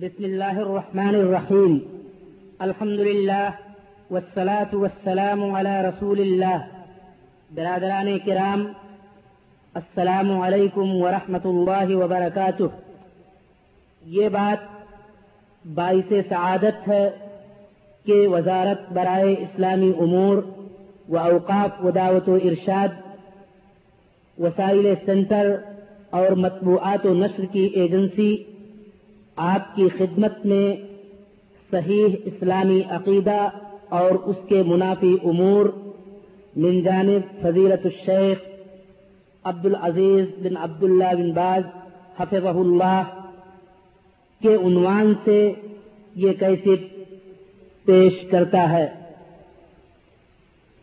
بسم الله الرحمن الرحيم. الحمد لله والصلاة والسلام على رسول الله. برادران کرام، السلام علیکم ورحمۃ اللہ وبرکاتہ. یہ بات باعث سعادت ہے کہ وزارت برائے اسلامی امور و اوقاف و دعوت و ارشاد، وسائل سینٹر اور مطبوعات و نشر کی ایجنسی آپ کی خدمت میں صحیح اسلامی عقیدہ اور اس کے منافی امور من جانب فضیلت الشیخ عبد العزیز بن عبداللہ بن باز حفظ اللہ کے عنوان سے یہ کیسے پیش کرتا ہے۔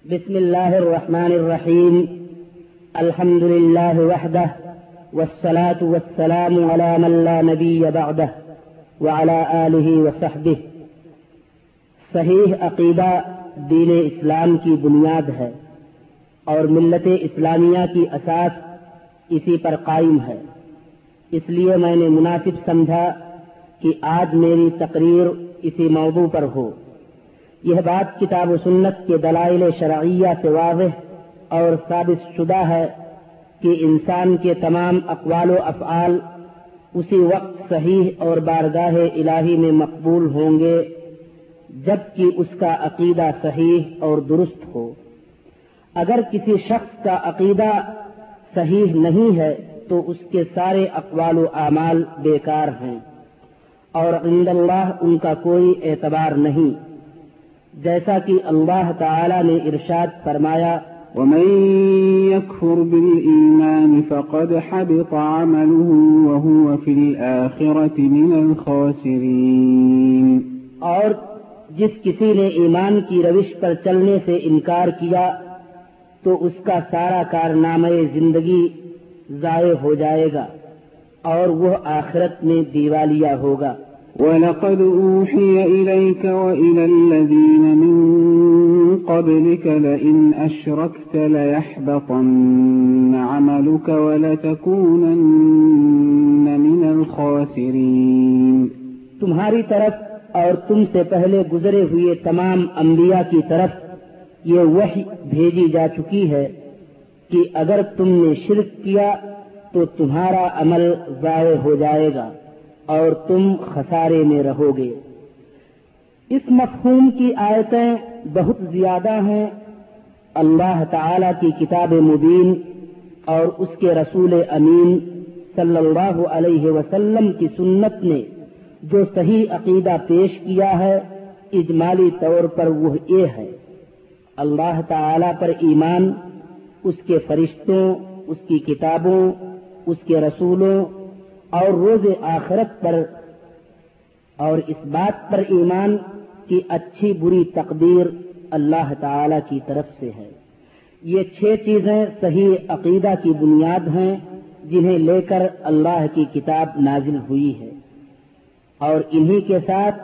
بسم اللہ الرحمن الرحیم۔ الحمد للہ وحدہ والصلاة والسلام على من لا نبي بعده وعلى آله وصحبه صحیح عقیدہ دین اسلام کی بنیاد ہے اور ملت اسلامیہ کی اساس اسی پر قائم ہے۔ اس لیے میں نے مناسب سمجھا کہ آج میری تقریر اسی موضوع پر ہو۔ یہ بات کتاب و سنت کے دلائل شرعیہ سے واضح اور ثابت شدہ ہے کہ انسان کے تمام اقوال و افعال اسی وقت صحیح اور بارگاہ الہی میں مقبول ہوں گے جبکہ اس کا عقیدہ صحیح اور درست ہو۔ اگر کسی شخص کا عقیدہ صحیح نہیں ہے تو اس کے سارے اقوال و اعمال بیکار ہیں اور عند اللہ ان کا کوئی اعتبار نہیں۔ جیسا کہ اللہ تعالی نے ارشاد فرمایا ومن يكفر بالإيمان فقد حبط عمله وهو في الآخرة من الخاسرين. اور جس کسی نے ایمان کی روش پر چلنے سے انکار کیا، تو اس کا سارا کارنامہ زندگی ضائع ہو جائے گا اور وہ آخرت میں دیوالیہ ہوگا۔ وَلَقَدْ أُوحِيَ إِلَيْكَ وَإِلَى الَّذِينَ مِن قَبْلِكَ لَئِنْ أَشْرَكْتَ لَيَحْبَطَنَّ عَمَلُكَ وَلَتَكُونَنَّ مِنَ الْخَاسِرِينَ. تمہاری طرف اور تم سے پہلے گزرے ہوئے تمام انبیاء کی طرف یہ وحی بھیجی جا چکی ہے کہ اگر تم نے شرک کیا تو تمہارا عمل ضائع ہو جائے گا۔ اور تم خسارے میں رہو گے اس مفہوم کی آیتیں بہت زیادہ ہیں۔ اللہ تعالی کی کتاب مبین اور اس کے رسول امین صلی اللہ علیہ وسلم کی سنت نے جو صحیح عقیدہ پیش کیا ہے، اجمالی طور پر وہ یہ ہے۔ اللہ تعالی پر ایمان، اس کے فرشتوں، اس کی کتابوں، اس کے رسولوں اور روز آخرت پر اور اس بات پر ایمان کی اچھی بری تقدیر اللہ تعالی کی طرف سے ہے۔ یہ چھ چیزیں صحیح عقیدہ کی بنیاد ہیں جنہیں لے کر اللہ کی کتاب نازل ہوئی ہے۔ اور انہی کے ساتھ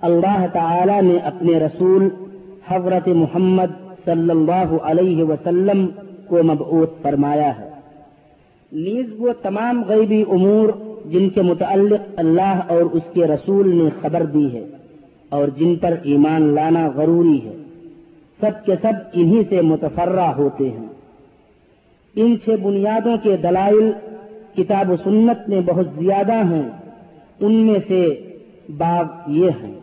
اللہ تعالی نے اپنے رسول حضرت محمد صلی اللہ علیہ وسلم کو مبعوث فرمایا ہے۔ نیز وہ تمام غیبی امور جن کے متعلق اللہ اور اس کے رسول نے خبر دی ہے اور جن پر ایمان لانا ضروری ہے۔ سب کے سب انہی سے متفرہ ہوتے ہیں۔ ان چھ بنیادوں کے دلائل کتاب و سنت میں بہت زیادہ ہیں۔ ان میں سے باب یہ ہیں۔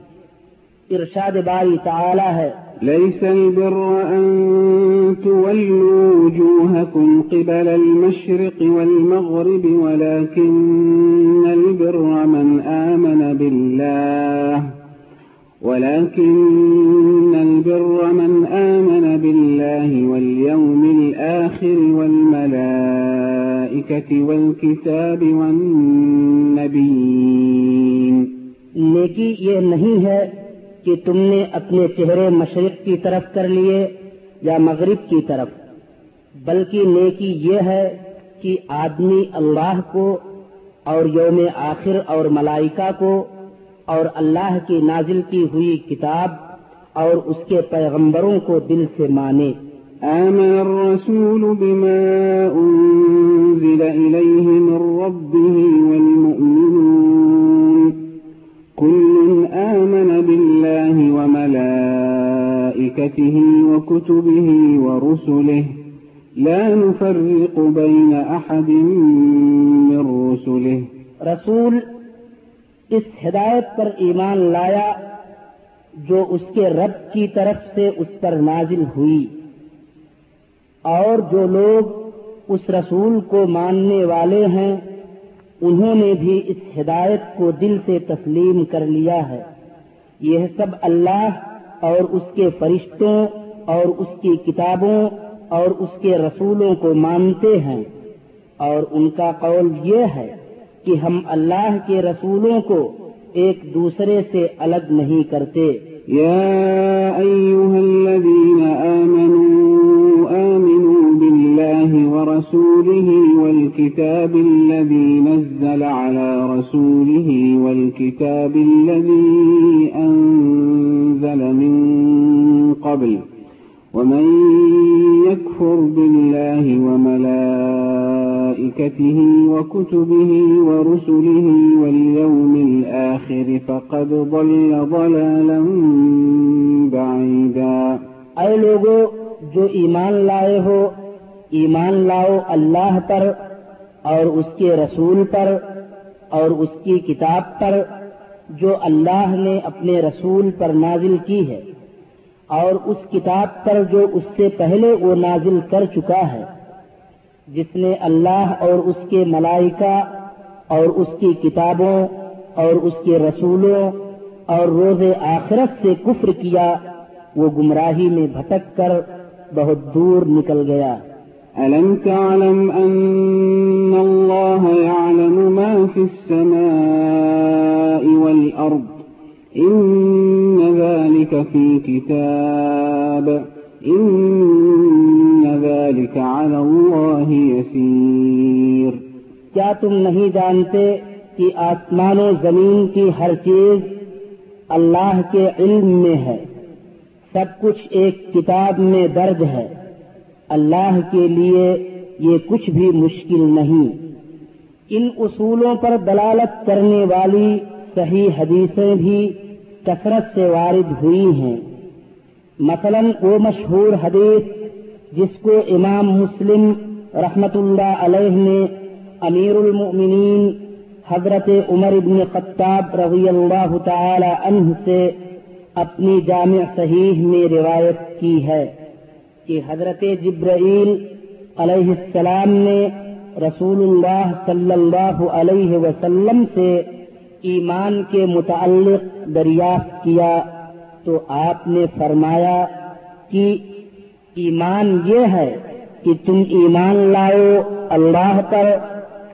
ارشاد باری تعالی ہے۔ ليس البر أن تولوا وجوهكم قبل المشرق والمغرب ولكن البر من آمن بالله ولكن البر من آمن بالله واليوم الآخر والملائكة والكتاب والنبيين نیکی یہ نہیں ہے کہ تم نے اپنے چہرے مشرق کی طرف کر لیے یا مغرب کی طرف۔ بلکہ نیکی یہ ہے کہ آدمی اللہ کو اور یوم آخر اور ملائکہ کو اور اللہ کی نازل کی ہوئی کتاب اور اس کے پیغمبروں کو دل سے مانے۔ آمن الرسول بما أنزل إليه من ربه والمؤمنون۔ كل آمن بالله وملائكته وكتبه ورسله. لا نفرق بين أحد من رسله. رسول، اس ہدایت پر ایمان لایا جو اس کے رب کی طرف سے اس پر نازل ہوئی، اور جو لوگ اس رسول کو ماننے والے ہیں انہوں نے بھی اس ہدایت کو دل سے تسلیم کر لیا ہے۔ یہ سب اللہ اور اس کے فرشتوں اور اس کی کتابوں اور اس کے رسولوں کو مانتے ہیں۔ اور ان کا قول یہ ہے کہ ہم اللہ کے رسولوں کو ایک دوسرے سے الگ نہیں کرتے۔ يا والكتاب الذي أنزل من قبل ومن يكفر بالله وملائكته وكتبه ورسله واليوم الآخر فقد ضل ضلالا بعيدا. اے لوگو، جو ایمان لائے ہو، ایمان لاؤ اللہ پر اور اس کے رسول پر اور اس کی کتاب پر جو اللہ نے اپنے رسول پر نازل کی ہے اور اس کتاب پر جو اس سے پہلے وہ نازل کر چکا ہے، جس نے اللہ اور اس کے ملائکہ اور اس کی کتابوں اور اس کے رسولوں اور روز آخرت سے کفر کیا، وہ گمراہی میں بھٹک کر بہت دور نکل گیا۔ ألم تعلم أن الله يعلم ما في السماء والأرض إن ذلك في كتاب إن ذلك على الله يسير کیا تم نہیں جانتے کہ آسمان و زمین کی ہر چیز اللہ کے علم میں ہے؟ سب کچھ ایک کتاب میں درج ہے۔ اللہ کے لیے یہ کچھ بھی مشکل نہیں۔ ان اصولوں پر دلالت کرنے والی صحیح حدیثیں بھی کثرت سے وارد ہوئی ہیں۔ مثلا وہ مشہور حدیث جس کو امام مسلم رحمت اللہ علیہ نے امیر المؤمنین حضرت عمر ابن خطاب رضی اللہ تعالی عنہ سے اپنی جامع صحیح میں روایت کی ہے۔ کہ حضرت جبرائیل علیہ السلام نے رسول اللہ صلی اللہ علیہ وسلم سے ایمان کے متعلق دریافت کیا تو آپ نے فرمایا کہ ایمان یہ ہے کہ تم ایمان لاؤ اللہ پر،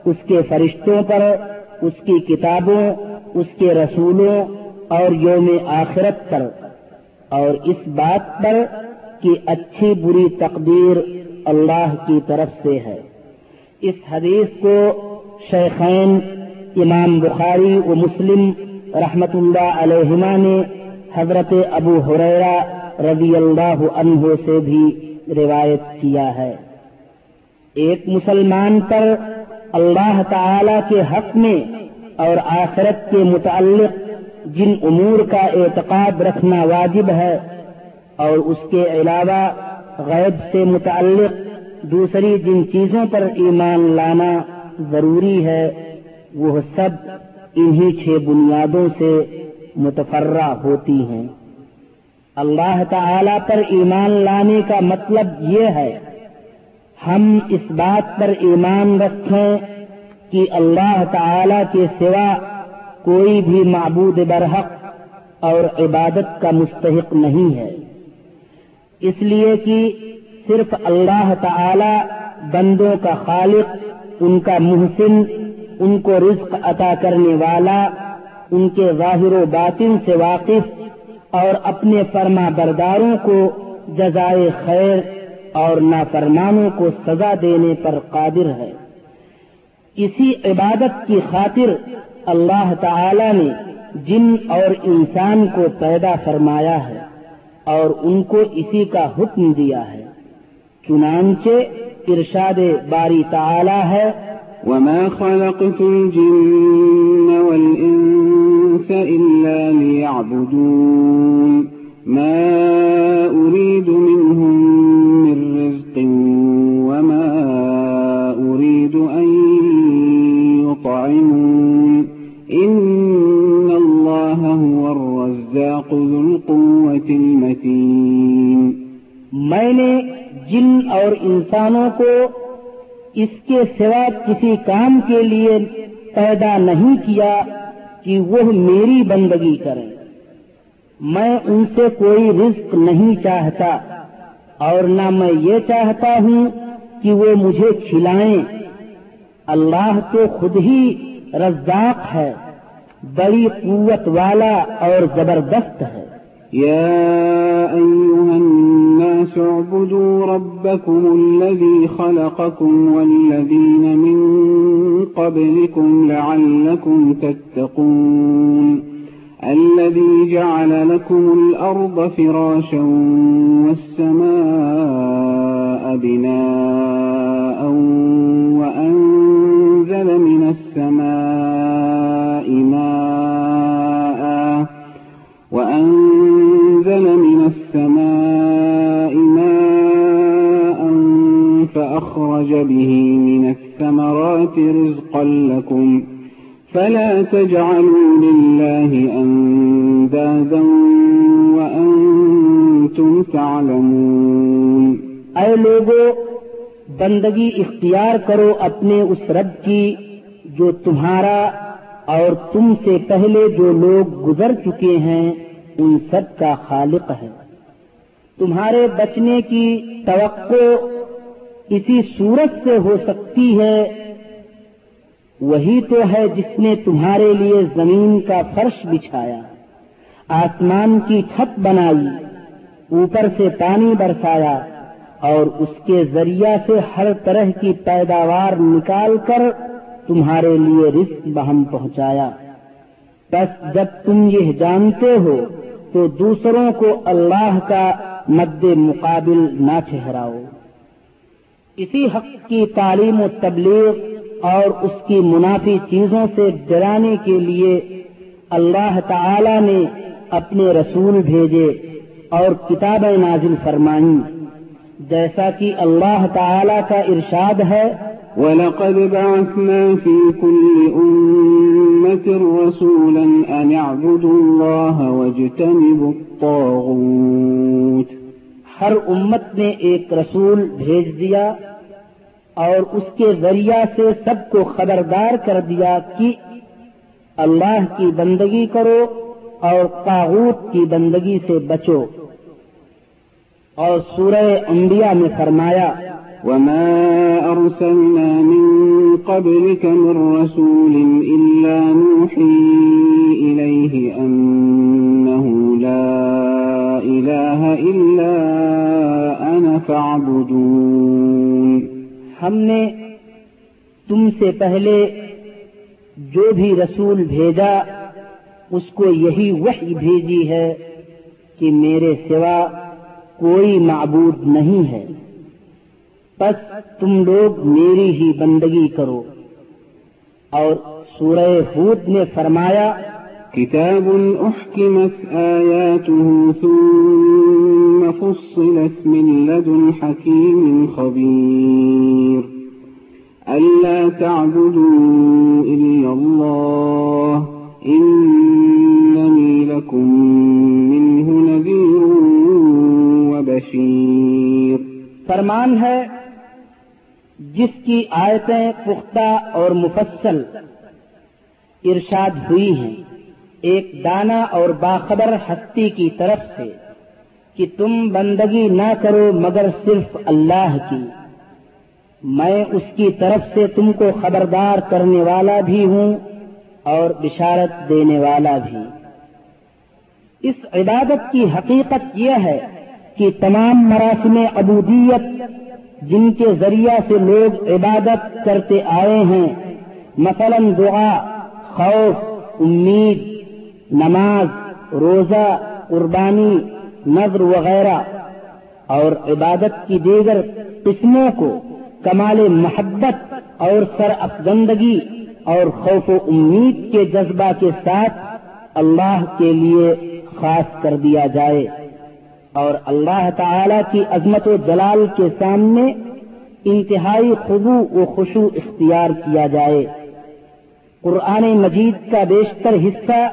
اس کے فرشتوں پر، اس کی کتابوں، اس کے رسولوں اور یوم آخرت پر۔ اور اس بات پر کہ اچھی بری تقدیر اللہ کی طرف سے ہے۔ اس حدیث کو شیخین، امام بخاری و مسلم رحمت اللہ علیہما نے حضرت ابو حریرا رضی اللہ عنہ سے بھی روایت کیا ہے۔ ایک مسلمان پر اللہ تعالی کے حق میں اور آخرت کے متعلق جن امور کا اعتقاد رکھنا واجب ہے اور اس کے علاوہ غیب سے متعلق دوسری جن چیزوں پر ایمان لانا ضروری ہے، وہ سب انہی چھ بنیادوں سے متفرہ ہوتی ہیں۔ اللہ تعالی پر ایمان لانے کا مطلب یہ ہے، ہم اس بات پر ایمان رکھیں کہ اللہ تعالی کے سوا کوئی بھی معبود برحق اور عبادت کا مستحق نہیں ہے۔ اس لیے کہ صرف اللہ تعالی بندوں کا خالق، ان کا محسن، ان کو رزق عطا کرنے والا، ان کے ظاہر و باطن سے واقف اور اپنے فرما برداروں کو جزائے خیر اور نافرمانوں کو سزا دینے پر قادر ہے۔ اسی عبادت کی خاطر اللہ تعالی نے جن اور انسان کو پیدا فرمایا ہے۔ اور ان کو اسی کا حکم دیا ہے۔ چنانچہ ارشاد باری تعالی ہے، وما خلقت الجن والإنس إلا يعبدون ما أريد منهم من رزق وما أريد أن يطعمون۔ إن الله هو الرزاق ذو القوة المتين. میں نے جن اور انسانوں کو اس کے سوا کسی کام کے لیے پیدا نہیں کیا کہ وہ میری بندگی کریں۔ میں ان سے کوئی رزق نہیں چاہتا اور نہ میں یہ چاہتا ہوں کہ وہ مجھے کھلائیں۔ اللہ تو خود ہی رزاق ہے۔ بڑی قوت والا اور زبردست ہے۔ يا أيها الناس اعبدوا ربكم الذي خلقكم والذين من قبلكم لعلكم تتقون۔ الذي جعل لكم الأرض فراشا والسماء بناء وأنزل من السماء ماء وأنزل من السماء ماء فأخرج به من الثمرات رزقا لكم فلا تجعلوا لله أندادا وأنتم تعلمون اے لوگو، بندگی اختیار کرو اپنے اس رب کی جو تمہارا اور تم سے پہلے جو لوگ گزر چکے ہیں، ان سب کا خالق ہے۔ تمہارے بچنے کی توقع اسی صورت سے ہو سکتی ہے۔ وہی تو ہے جس نے تمہارے لیے زمین کا فرش بچھایا، آسمان کی چھت بنائی، اوپر سے پانی برسایا اور اس کے ذریعہ سے ہر طرح کی پیداوار نکال کر تمہارے لیے رزق بہم پہنچایا۔ بس جب تم یہ جانتے ہو، تو دوسروں کو اللہ کا مد مقابل نہ ٹھہراؤ۔ اسی حق کی تعلیم و تبلیغ اور اس کی منافی چیزوں سے ڈرانے کے لیے اللہ تعالی نے اپنے رسول بھیجے اور کتابیں نازل فرمائیں۔ جیسا کہ اللہ تعالی کا ارشاد ہے ولقد بعثنا في كل أمة رسولا أن اعبدوا الله واجتنبوا الطاغوت. ہر امت نے ایک رسول بھیج دیا اور اس کے ذریعہ سے سب کو خبردار کر دیا کہ اللہ کی بندگی کرو اور تاغوت کی بندگی سے بچو۔ اور سورہ انبیاء میں فرمایا وما أرسلنا من قبلك من رسول إلا نوحي إليه أنه لا إله إلا أنا فاعبدون ہم نے تم سے پہلے جو بھی رسول بھیجا، اس کو یہی وحی بھیجی ہے کہ میرے سوا کوئی معبود نہیں ہے۔ بس تم لوگ میری ہی بندگی کرو۔ اور سورہ ہود نے فرمایا كتاب أحكمت آياته ثم فصلت من لدن حكيم خبير ألا تعبدوا إلا الله إنني لكم منه نذير وبشير فرمان ہے جس کی آیتیں پختہ اور مفصل ارشاد ہوئی ہیں، ایک دانا اور باخبر ہستی کی طرف سے کہ تم بندگی نہ کرو مگر صرف اللہ کی۔ میں اس کی طرف سے تم کو خبردار کرنے والا بھی ہوں اور بشارت دینے والا بھی۔ اس عبادت کی حقیقت یہ ہے کہ تمام مراسم عبودیت جن کے ذریعہ سے لوگ عبادت کرتے آئے ہیں۔ مثلا دعا، خوف، امید، نماز، روزہ، قربانی نظر وغیرہ۔ اور عبادت کی دیگر قسموں کو کمال محبت اور سر افزندگی اور خوف و امید کے جذبہ کے ساتھ اللہ کے لیے خاص کر دیا جائے۔ اور اللہ تعالی کی عظمت و جلال کے سامنے انتہائی خضو و خوشو اختیار کیا جائے۔ قرآن مجید کا بیشتر حصہ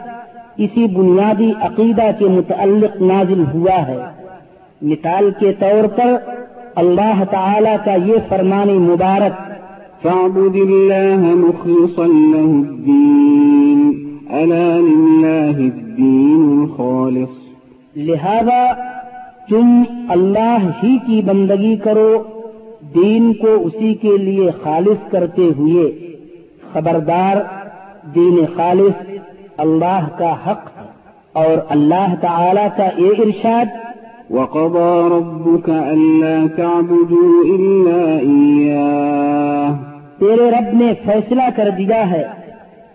اسی بنیادی عقیدہ کے متعلق نازل ہوا ہے۔ مثال کے طور پر اللہ تعالی کا یہ فرمان مبارک فاعبد الله مخلصا له الدين ألا لله الدين الخالص۔ لہذا تم اللہ ہی کی بندگی کرو دین کو اسی کے لیے خالص کرتے ہوئے۔ خبردار دین خالص اللہ کا حق اور اللہ تعالی کا یہ ارشاد وقضى ربك ألا تعبدوا إلا إياه۔ تیرے رب نے فیصلہ کر دیا ہے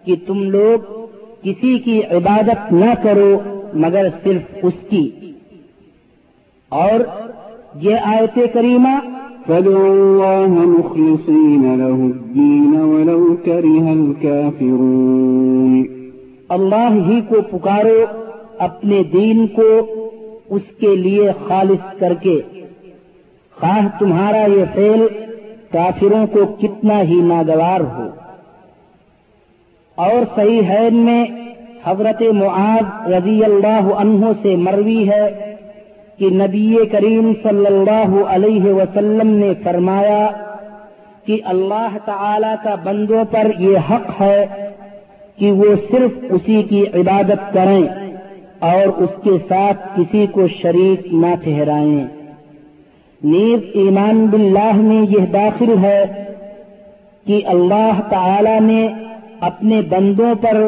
کہ تم لوگ کسی کی عبادت نہ کرو مگر صرف اس کی۔ اور یہ آیت کریمہ فادعوا الله مخلصين له الدين ولو كره الكافرون۔ اللہ ہی کو پکارو اپنے دین کو اس کے لیے خالص کر کے۔ خواہ تمہارا یہ فعل کافروں کو کتنا ہی ناگوار ہو۔ اور صحیح ہے میں حضرت معاذ رضی اللہ عنہ سے مروی ہے۔ کہ نبی کریم صلی اللہ علیہ وسلم نے فرمایا کہ اللہ تعالی کا بندوں پر یہ حق ہے کہ وہ صرف اسی کی عبادت کریں اور اس کے ساتھ کسی کو شریک نہ ٹھہرائیں۔ نیز ایمان باللہ میں یہ داخل ہے کہ اللہ تعالی نے اپنے بندوں پر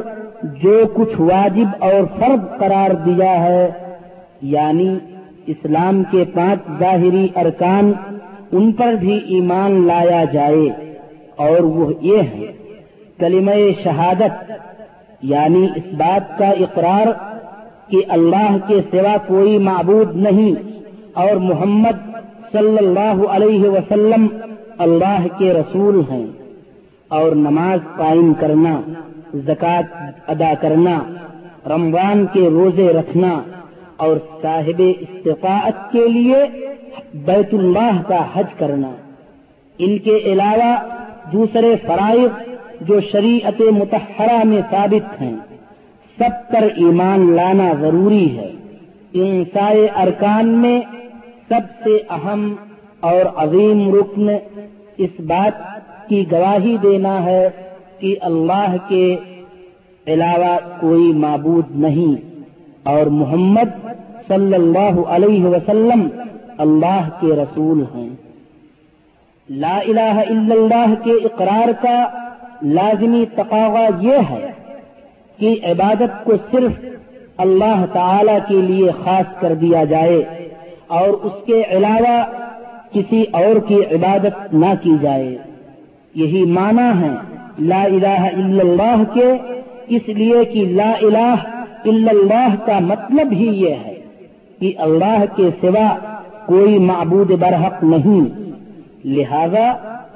جو کچھ واجب اور فرض قرار دیا ہے یعنی اسلام کے پانچ ظاہری ارکان ان پر بھی ایمان لایا جائے اور وہ یہ ہے، کلمہ شہادت یعنی اس بات کا اقرار کہ اللہ کے سوا کوئی معبود نہیں اور محمد صلی اللہ علیہ وسلم اللہ کے رسول ہیں اور نماز قائم کرنا، زکوٰۃ ادا کرنا، رمضان کے روزے رکھنا اور صاحب استفاعت کے لیے بیت اللہ کا حج کرنا۔ ان کے علاوہ دوسرے فرائض جو شریعت متحرہ میں ثابت ہیں، سب پر ایمان لانا ضروری ہے۔ ان سارے ارکان میں سب سے اہم اور عظیم رکن اس بات کی گواہی دینا ہے کہ اللہ کے علاوہ کوئی معبود نہیں اور محمد صلی اللہ علیہ وسلم اللہ کے رسول ہیں۔ لا الہ الا اللہ کے اقرار کا لازمی تقاضا یہ ہے کہ عبادت کو صرف اللہ تعالی کے لیے خاص کر دیا جائے اور اس کے علاوہ کسی اور کی عبادت نہ کی جائے۔ یہی معنی ہے لا الہ الا اللہ کے، اس لیے کہ لا الہ الا اللہ کا مطلب ہی یہ ہے۔ کہ اللہ کے سوا کوئی معبود برحق نہیں۔ لہذا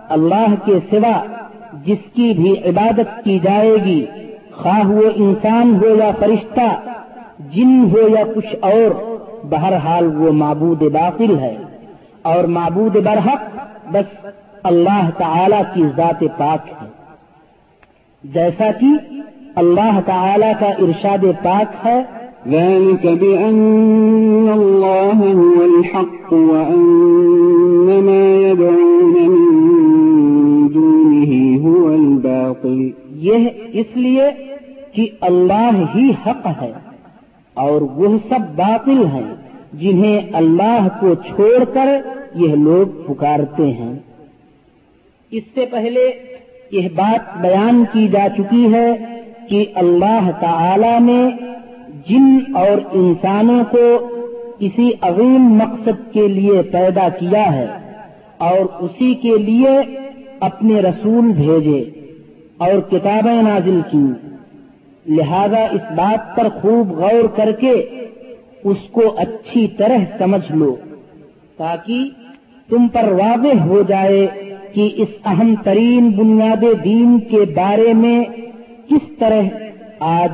اللہ کے سوا جس کی بھی عبادت کی جائے گی، خواہ وہ انسان ہو یا فرشتہ، جن ہو یا کچھ اور، بہرحال وہ معبود باطل ہے۔ اور معبود برحق بس اللہ تعالی کی ذات پاک ہے۔ جیسا کہ اللہ تعالی کا ارشاد پاک ہے ذلك بأن الله هو الحق وأن ما يدعون من دونه هو الباطل. یہ اس لیے کہ اللہ ہی حق ہے اور وہ سب باطل ہیں جنہیں اللہ کو چھوڑ کر یہ لوگ پکارتے ہیں۔ اس سے پہلے یہ بات بیان کی جا چکی ہے کہ اللہ تعالی نے جن اور انسانوں کو کسی عظیم مقصد کے لیے پیدا کیا ہے اور اسی کے لیے اپنے رسول بھیجے اور کتابیں نازل کی لہذا اس بات پر خوب غور کر کے اس کو اچھی طرح سمجھ لو تاکہ تم پر واضح ہو جائے کہ اس اہم ترین بنیاد دین کے بارے میں کس طرح آج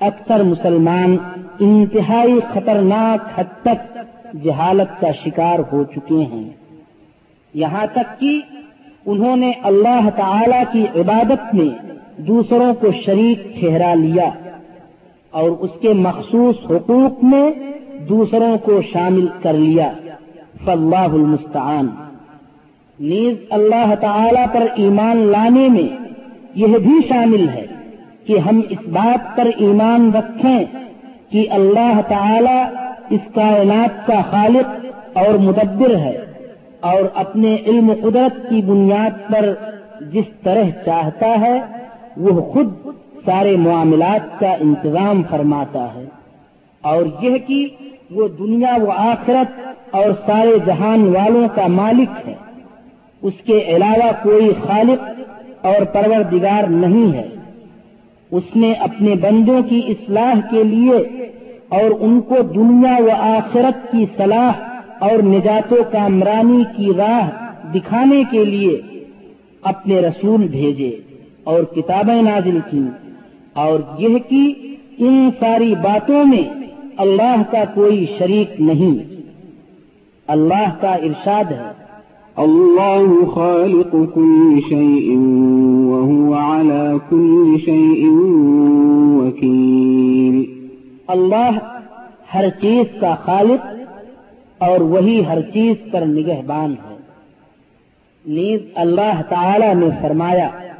اکثر مسلمان انتہائی خطرناک حد تک جہالت کا شکار ہو چکے ہیں۔ یہاں تک کہ انہوں نے اللہ تعالی کی عبادت میں دوسروں کو شریک ٹھہرا لیا اور اس کے مخصوص حقوق میں دوسروں کو شامل کر لیا۔ فاللہ المستعان۔ نیز اللہ تعالی پر ایمان لانے میں یہ بھی شامل ہے۔ کہ ہم اس بات پر ایمان رکھیں کہ اللہ تعالی اس کائنات کا خالق اور مدبر ہے اور اپنے علم قدرت کی بنیاد پر جس طرح چاہتا ہے، وہ خود سارے معاملات کا انتظام فرماتا ہے۔ اور یہ کہ وہ دنیا و آخرت اور سارے جہان والوں کا مالک ہے۔ اس کے علاوہ کوئی خالق اور پروردگار نہیں ہے۔ اس نے اپنے بندوں کی اصلاح کے لیے اور ان کو دنیا و آخرت کی صلاح اور نجات و کامرانی کی راہ دکھانے کے لیے اپنے رسول بھیجے اور کتابیں نازل کی اور یہ کہ ان ساری باتوں میں اللہ کا کوئی شریک نہیں۔ اللہ کا ارشاد ہے۔ اللہ خالق كل شيء وهو على كل شيء وكيل اللہ ہر چیز کا خالق اور وہی ہر چیز پر نگہبان ہے۔ نیز اللہ تعالی نے فرمایا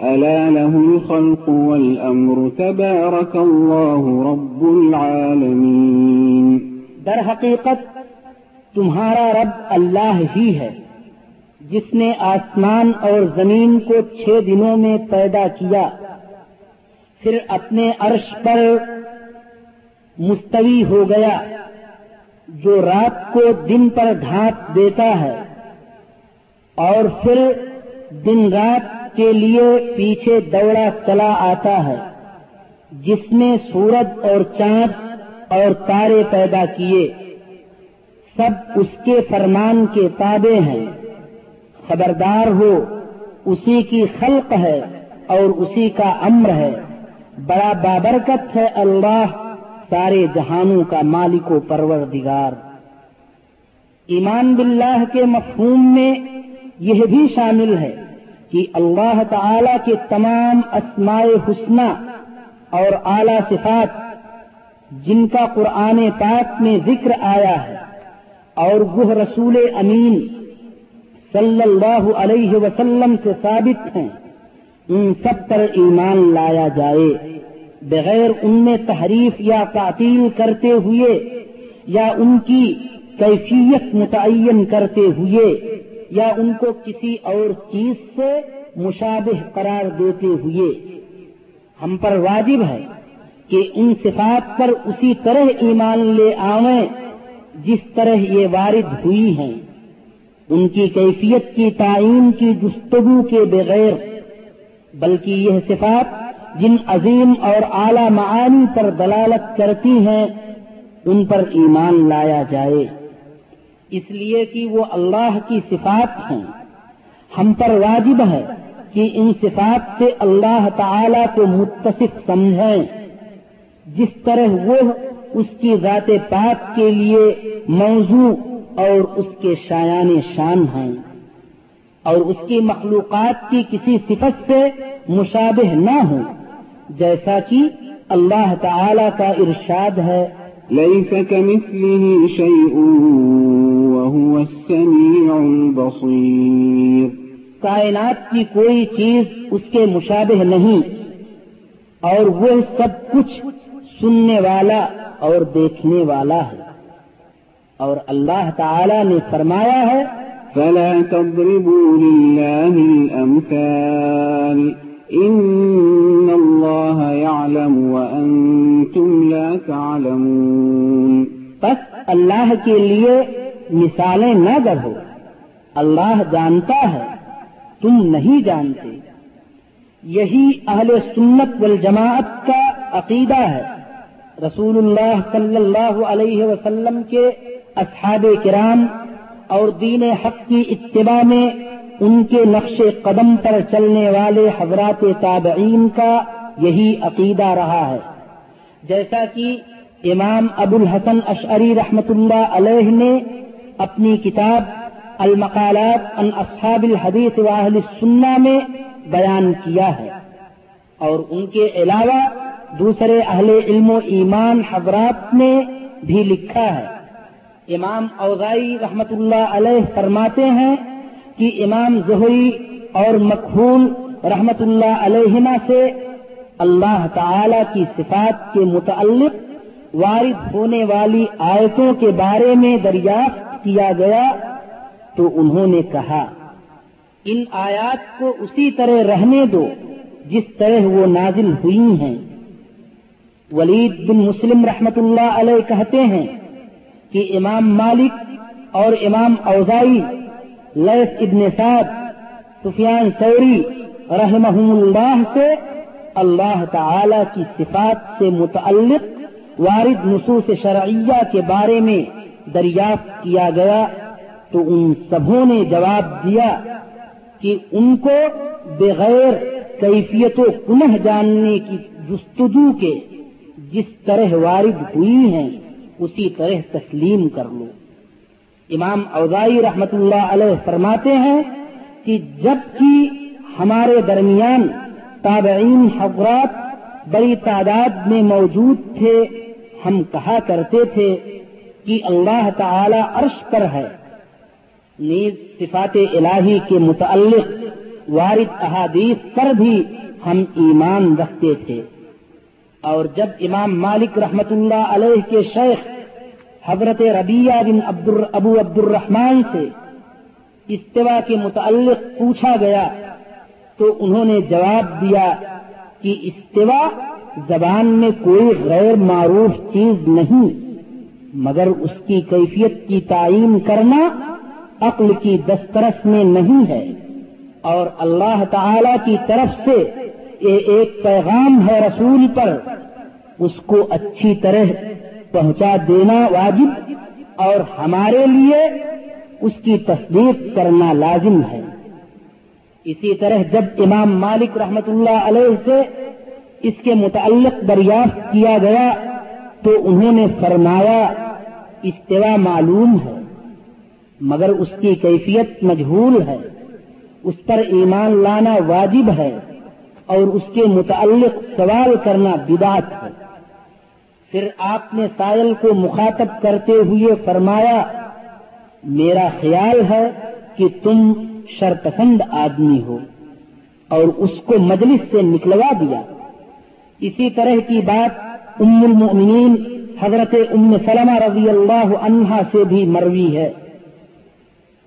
ألا له الخلق والأمر تبارك الله رب العالمين. در حقیقت تمہارا رب اللہ ہی ہے، جس نے آسمان اور زمین کو چھ دنوں میں پیدا کیا۔ پھر اپنے عرش پر مستوی ہو گیا، جو رات کو دن پر ڈھانپ دیتا ہے۔ اور پھر دن رات کے لیے پیچھے دوڑا چلا آتا ہے، جس نے سورج اور چاند اور تارے پیدا کیے۔ سب اس کے فرمان کے تابع ہیں۔ خبردار ہو، اسی کی خلق ہے اور اسی کا امر ہے۔ بڑا بابرکت ہے اللہ سارے جہانوں کا مالک و پروردگار۔ ایمان باللہ کے مفہوم میں یہ بھی شامل ہے۔ کہ اللہ تعالی کے تمام اسماء حسنہ اور اعلی صفات جن کا قرآن پاک میں ذکر آیا ہے اور وہ رسول امین صلی اللہ علیہ وسلم سے ثابت ہیں، ان سب پر ایمان لایا جائے۔ بغیر ان میں تحریف یا تعطیل کرتے ہوئے یا ان کی کیفیت متعین کرتے ہوئے یا ان کو کسی اور چیز سے مشابہ قرار دیتے ہوئے۔ ہم پر واجب ہے کہ ان صفات پر اسی طرح ایمان لے آویں جس طرح یہ وارد ہوئی ہیں۔ ان کی کیفیت کی تعین کی گفتگو کے بغیر، بلکہ یہ صفات جن عظیم اور اعلی معانی پر دلالت کرتی ہیں، ان پر ایمان لایا جائے۔ اس لیے کہ وہ اللہ کی صفات ہیں۔ ہم پر واجب ہے کہ ان صفات سے اللہ تعالی کو متصف سمجھیں۔ جس طرح وہ اس کی ذات پاک کے لیے موضوع اور اس کے شایان شان ہیں۔ اور اس کی مخلوقات کی کسی صفت سے مشابہ نہ ہوں۔ جیسا کہ اللہ تعالی کا ارشاد ہے ليس كمثله شيء وهو السميع البصير. کائنات کی کوئی چیز اس کے مشابہ نہیں اور وہ سب کچھ سننے والا اور دیکھنے والا ہے۔ اور اللہ تعالی نے فرمایا ہے فلا تضربوا لله الأمثال إن الله يعلم وأنتم لا تعلمون بس اللہ کے لیے مثالیں نہ گڑھو اللہ جانتا ہے، تم نہیں جانتے۔ یہی اہل سنت والجماعت کا عقیدہ ہے۔ رسول اللہ صلی اللہ علیہ وسلم کے اصحاب کرام اور دین حق کی اتباع میں ان کے نقش قدم پر چلنے والے حضرات تابعین کا یہی عقیدہ رہا ہے۔ جیسا کہ امام ابو الحسن اشعری رحمت اللہ علیہ نے اپنی کتاب المقالات ان اصحاب الحدیث واہل السنہ میں بیان کیا ہے۔ اور ان کے علاوہ دوسرے اہل علم و ایمان حضرات نے بھی لکھا ہے۔ امام اوزائی رحمت اللہ علیہ فرماتے ہیں کہ امام زہری اور مقبول رحمت اللہ علیہ سے اللہ تعالی کی صفات کے متعلق وارد ہونے والی آیتوں کے بارے میں دریافت کیا گیا تو انہوں نے کہا، ان آیات کو اسی طرح رہنے دو جس طرح وہ نازل ہوئی ہیں۔ ولید بن مسلم رحمت اللہ علیہ کہتے ہیں کہ امام مالک اور امام اوزائی لیس ابن سعد، سفیان سوری رحمہ اللہ سے اللہ تعالی کی صفات سے متعلق وارد نصوص شرعیہ کے بارے میں دریافت کیا گیا تو ان سبوں نے جواب دیا کہ ان کو بغیر کیفیت و کنہ جاننے کی جستجو کے جس طرح وارد ہوئی ہیں، اسی طرح تسلیم کر لو۔ امام اوزائی رحمت اللہ علیہ فرماتے ہیں کہ جبکہ ہمارے درمیان تابعین حضرات بڑی تعداد میں موجود تھے، ہم کہا کرتے تھے کہ اللہ تعالی عرش پر ہے۔ نیز صفات الہی کے متعلق وارد احادیث پر بھی ہم ایمان رکھتے تھے۔ اور جب امام مالک رحمت اللہ علیہ کے شیخ حضرت ربیہ بن عبد ابو عبد الرحمان سے استوا کے متعلق پوچھا گیا تو انہوں نے جواب دیا کہ استوا زبان میں کوئی غیر معروف چیز نہیں، مگر اس کی کیفیت کی تعین کرنا عقل کی دسترس میں نہیں ہے۔ اور اللہ تعالی کی طرف سے یہ ایک پیغام ہے رسول پر، اس کو اچھی طرح پہنچا دینا واجب اور ہمارے لیے اس کی تصدیق کرنا لازم ہے۔ اسی طرح جب امام مالک رحمت اللہ علیہ سے اس کے متعلق دریافت کیا گیا تو انہوں نے فرمایا، استوا معلوم ہے، مگر اس کی کیفیت مجہول ہے، اس پر ایمان لانا واجب ہے اور اس کے متعلق سوال کرنا بدات ہے۔ پھر آپ نے سائل کو مخاطب کرتے ہوئے فرمایا، میرا خیال ہے کہ تم شرپسند آدمی ہو اور اس کو مجلس سے نکلوا دیا۔ اسی طرح کی بات ام المؤمنین حضرت ام سلمہ رضی اللہ عنہا سے بھی مروی ہے۔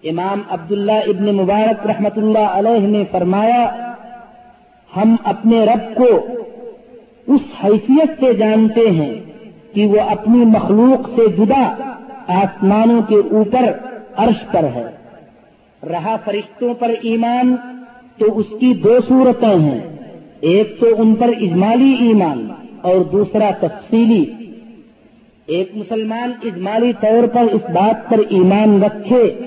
امام عبداللہ ابن مبارک رحمت اللہ علیہ نے فرمایا، ہم اپنے رب کو اس حیثیت سے جانتے ہیں کہ وہ اپنی مخلوق سے جدا آسمانوں کے اوپر عرش پر ہے۔ رہا فرشتوں پر ایمان تو اس کی دو صورتیں ہیں۔ ایک تو ان پر اجمالی ایمان اور دوسرا تفصیلی۔ ایک مسلمان اجمالی طور پر اس بات پر ایمان رکھے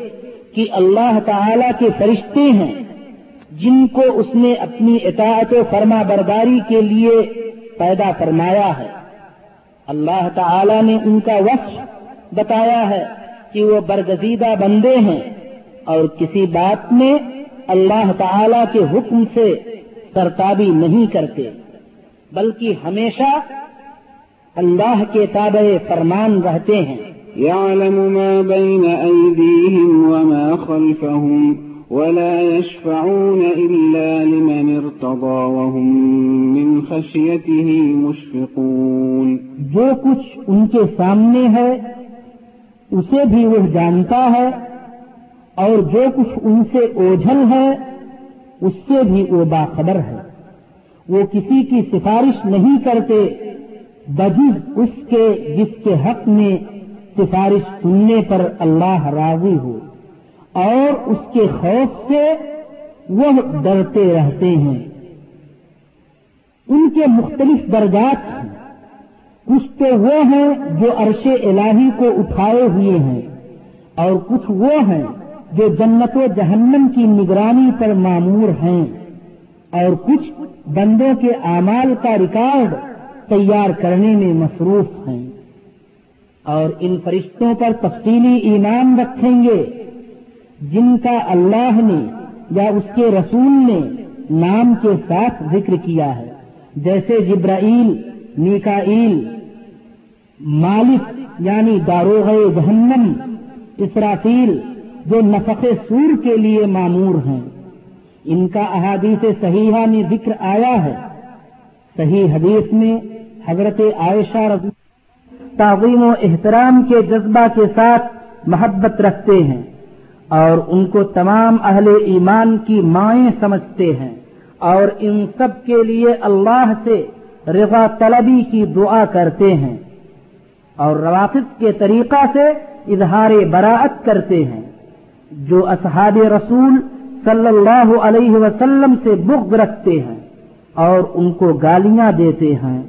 کہ اللہ تعالی کے فرشتے ہیں جن کو اس نے اپنی اطاعت و فرما برداری کے لیے پیدا فرمایا ہے۔ اللہ تعالی نے ان کا وقت بتایا ہے کہ وہ برگزیدہ بندے ہیں اور کسی بات میں اللہ تعالی کے حکم سے سرتابی نہیں کرتے، بلکہ ہمیشہ اللہ کے تابع فرمان رہتے ہیں۔ يعلم ما بين أيديهم وما خلفهم ولا يشفعون إلا لمن ارتضى وهم من خشيته مشفقون جو کچھ ان کے سامنے ہے، اسے بھی وہ جانتا ہے، اور جو کچھ ان سے اوجھل ہے، اس سے بھی وہ باخبر ہے۔ وہ کسی کی سفارش نہیں کرتے، بجز اس کے جس کے حق میں سفارش سننے پر اللہ راضی ہو۔ اور اس کے خوف سے وہ ڈرتے رہتے ہیں۔ ان کے مختلف درجات ہیں۔ کچھ تو وہ ہیں جو عرش الہی کو اٹھائے ہوئے ہیں اور کچھ وہ ہیں جو جنت و جہنم کی نگرانی پر معمور ہیں۔ اور کچھ بندوں کے اعمال کا ریکارڈ تیار کرنے میں مصروف ہیں۔ اور ان فرشتوں پر تفصیلی ایمان رکھیں گے۔ جن کا اللہ نے یا اس کے رسول نے نام کے ساتھ ذکر کیا ہے۔ جیسے جبرائیل، میکائیل، مالک یعنی داروغ جہنم، اسرافیل، جو نفق سور کے لیے معمور ہیں۔ ان کا احادیث صحیحہ میں ذکر آیا ہے۔ صحیح حدیث میں حضرت عائشہ رضی تعظیم و احترام کے جذبہ کے ساتھ محبت رکھتے ہیں۔ اور ان کو تمام اہل ایمان کی مائیں سمجھتے ہیں اور ان سب کے لیے اللہ سے رضا طلبی کی دعا کرتے ہیں اور روافظ کے طریقہ سے اظہار براعت کرتے ہیں، جو اصحاب رسول صلی اللہ علیہ وسلم سے بغض رکھتے ہیں اور ان کو گالیاں دیتے ہیں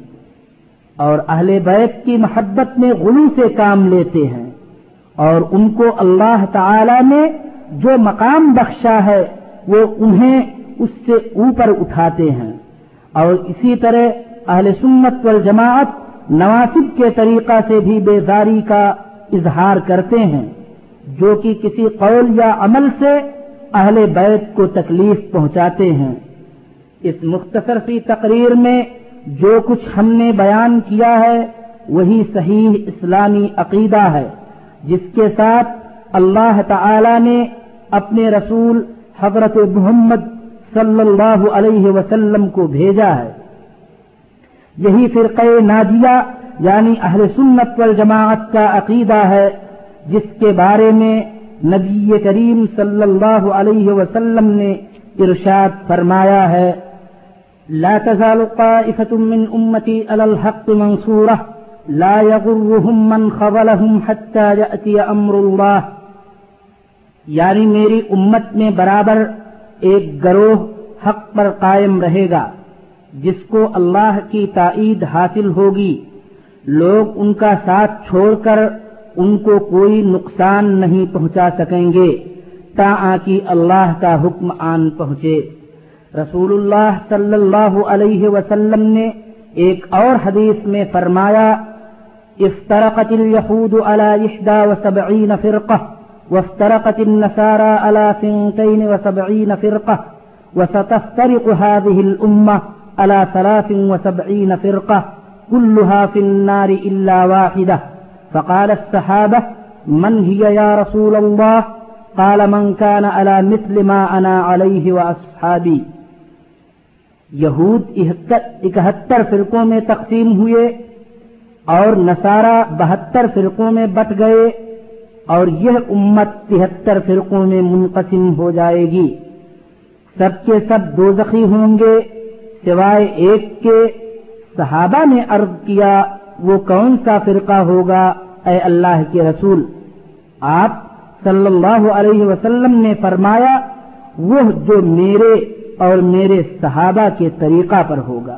اور اہل بیت کی محبت میں غلو سے کام لیتے ہیں۔ اور ان کو اللہ تعالی نے جو مقام بخشا ہے، وہ انہیں اس سے اوپر اٹھاتے ہیں۔ اور اسی طرح اہل سنت والجماعت نواسب کے طریقہ سے بھی بیزاری کا اظہار کرتے ہیں، جو کہ کسی قول یا عمل سے اہل بیت کو تکلیف پہنچاتے ہیں۔ اس مختصر سی تقریر میں جو کچھ ہم نے بیان کیا ہے، وہی صحیح اسلامی عقیدہ ہے۔ جس کے ساتھ اللہ تعالی نے اپنے رسول حضرت محمد صلی اللہ علیہ وسلم کو بھیجا ہے۔ یہی فرقہ ناجیہ یعنی اہل سنت والجماعت کا عقیدہ ہے، جس کے بارے میں نبی کریم صلی اللہ علیہ وسلم نے ارشاد فرمایا ہے، لا تزال طائفة من أمتي على الحق منصورة لا يغرهم من خذلهم حتى يأتي امر الله. یعنی میری امت میں برابر ایک گروہ حق پر قائم رہے گا، جس کو اللہ کی تائید حاصل ہوگی۔ لوگ ان کا ساتھ چھوڑ کر ان کو کوئی نقصان نہیں پہنچا سکیں گے تا کی اللہ کا حکم آن پہنچے۔ رسول اللہ صلی اللہ علیہ وسلم نے ایک اور حدیث میں فرمایا افترقت اليهود على إحدى وسبعين فرقة، وافترقت النسارى على ثنتين وسبعين فرقة، وستفترق هذه الأمة على ثلاث وسبعين فرقة، كلها في النار إلا واحدة. فقال السحابة من هي يا رسول الله؟ قال من كان على مثل ما أنا عليه وأصحابي. یہود اکہتر فرقوں میں تقسیم ہوئے اور نصارہ بہتر فرقوں میں بٹ گئے اور یہ امت تہتر فرقوں میں منقسم ہو جائے گی۔ سب کے سب دو زخی ہوں گے، سوائے ایک کے۔ صحابہ نے عرض کیا، وہ کون سا فرقہ ہوگا اے اللہ کے رسول؟ آپ صلی اللہ علیہ وسلم نے فرمایا، وہ جو میرے اور میرے صحابہ کے طریقہ پر ہوگا۔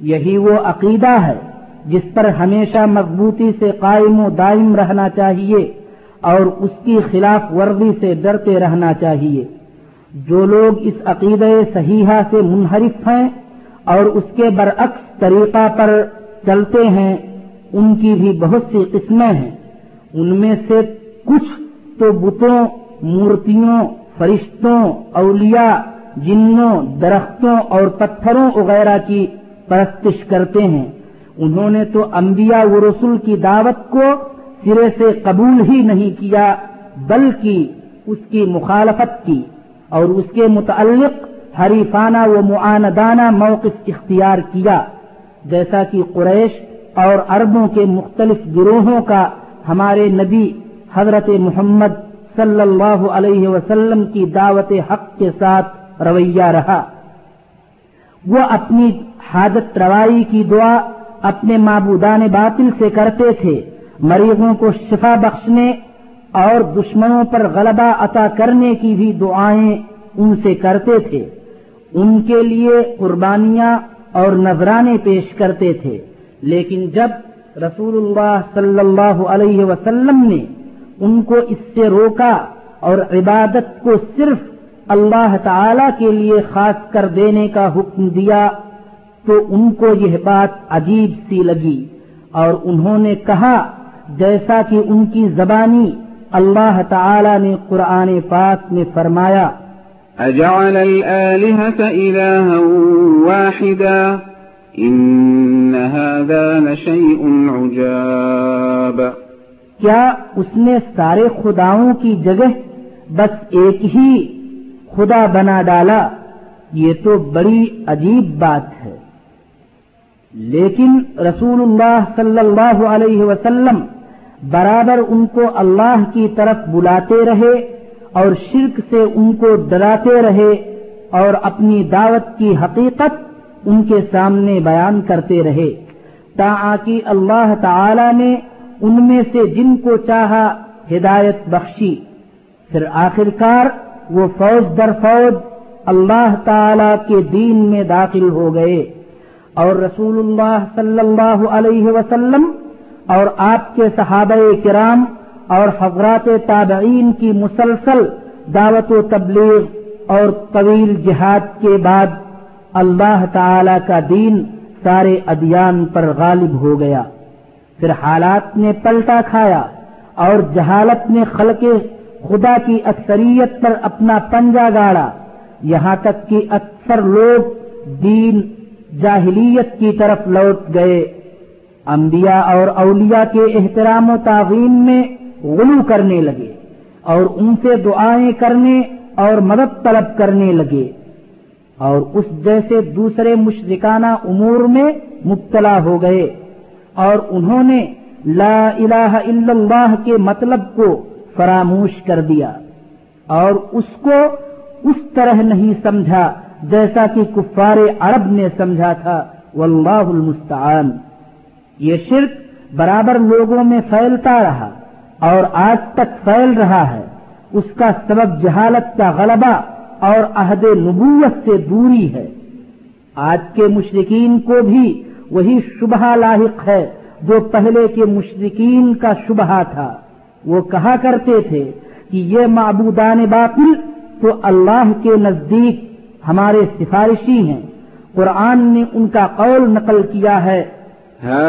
یہی وہ عقیدہ ہے۔ جس پر ہمیشہ مضبوطی سے قائم و دائم رہنا چاہیے اور اس کی خلاف ورزی سے ڈرتے رہنا چاہیے۔ جو لوگ اس عقیدہ صحیحہ سے منحرف ہیں اور اس کے برعکس طریقہ پر چلتے ہیں، ان کی بھی بہت سی قسمیں ہیں۔ ان میں سے کچھ تو بتوں، مورتیوں، فرشتوں، اولیاء، جنوں، درختوں اور پتھروں وغیرہ کی پرستش کرتے ہیں۔ انہوں نے تو انبیاء و رسول کی دعوت کو سرے سے قبول ہی نہیں کیا، بلکہ اس کی مخالفت کی اور اس کے متعلق حریفانہ و معاندانہ موقف اختیار کیا، جیسا کہ قریش اور عربوں کے مختلف گروہوں کا ہمارے نبی حضرت محمد صلی اللہ علیہ وسلم کی دعوت حق کے ساتھ رویہ رہا۔ وہ اپنی حاجت روائی کی دعا اپنے معبودان باطل سے کرتے تھے۔ مریضوں کو شفا بخشنے اور دشمنوں پر غلبہ عطا کرنے کی بھی دعائیں ان سے کرتے تھے۔ ان کے لیے قربانیاں اور نذرانے پیش کرتے تھے۔ لیکن جب رسول اللہ صلی اللہ علیہ وسلم نے ان کو اس سے روکا اور عبادت کو صرف اللہ تعالی کے لیے خاص کر دینے کا حکم دیا تو ان کو یہ بات عجیب سی لگی اور انہوں نے کہا جیسا کہ ان کی زبانی اللہ تعالی نے قرآن پاک میں فرمایا إلها واحدا؟ لشيء عجاب۔ کیا اس نے سارے خداؤں کی جگہ بس ایک ہی خدا بنا ڈالا؟ یہ تو بڑی عجیب بات ہے۔ لیکن رسول اللہ صلی اللہ علیہ وسلم برابر ان کو اللہ کی طرف بلاتے رہے اور شرک سے ان کو ڈراتے رہے اور اپنی دعوت کی حقیقت ان کے سامنے بیان کرتے رہے، تاکہ اللہ تعالی نے ان میں سے جن کو چاہا ہدایت بخشی۔ پھر آخر کار وہ فوج در فوج اللہ تعالی کے دین میں داخل ہو گئے۔ اور رسول اللہ صلی اللہ علیہ وسلم اور آپ کے صحابہ کرام اور حضرات تابعین کی مسلسل دعوت و تبلیغ اور طویل جہاد کے بعد اللہ تعالی کا دین سارے ادیان پر غالب ہو گیا۔ پھر حالات نے پلٹا کھایا اور جہالت نے خلق خدا کی اکثریت پر اپنا پنجا گاڑا۔ یہاں تک کہ اکثر لوگ دین جاہلیت کی طرف لوٹ گئے۔ انبیاء اور اولیاء کے احترام و تعظیم میں غلو کرنے لگے اور ان سے دعائیں کرنے اور مدد طلب کرنے لگے۔ اور اس جیسے دوسرے مشرکانہ امور میں مبتلا ہو گئے۔ اور انہوں نے لا الہ الا اللہ کے مطلب کو فراموش کر دیا اور اس کو اس طرح نہیں سمجھا جیسا کہ کفار عرب نے سمجھا تھا، واللہ المستعان۔ یہ شرک برابر لوگوں میں پھیلتا رہا اور آج تک پھیل رہا ہے۔ اس کا سبب جہالت کا غلبہ اور عہد نبوت سے دوری ہے۔ آج کے مشرقین کو بھی وہی شبہ لاحق ہے جو پہلے کے مشرقین کا شبہ تھا۔ وہ کہا کرتے تھے کہ یہ معبودان باقل تو اللہ کے نزدیک ہمارے سفارشی ہیں۔ قرآن نے ان کا قول نقل کیا ہے۔ هؤلاء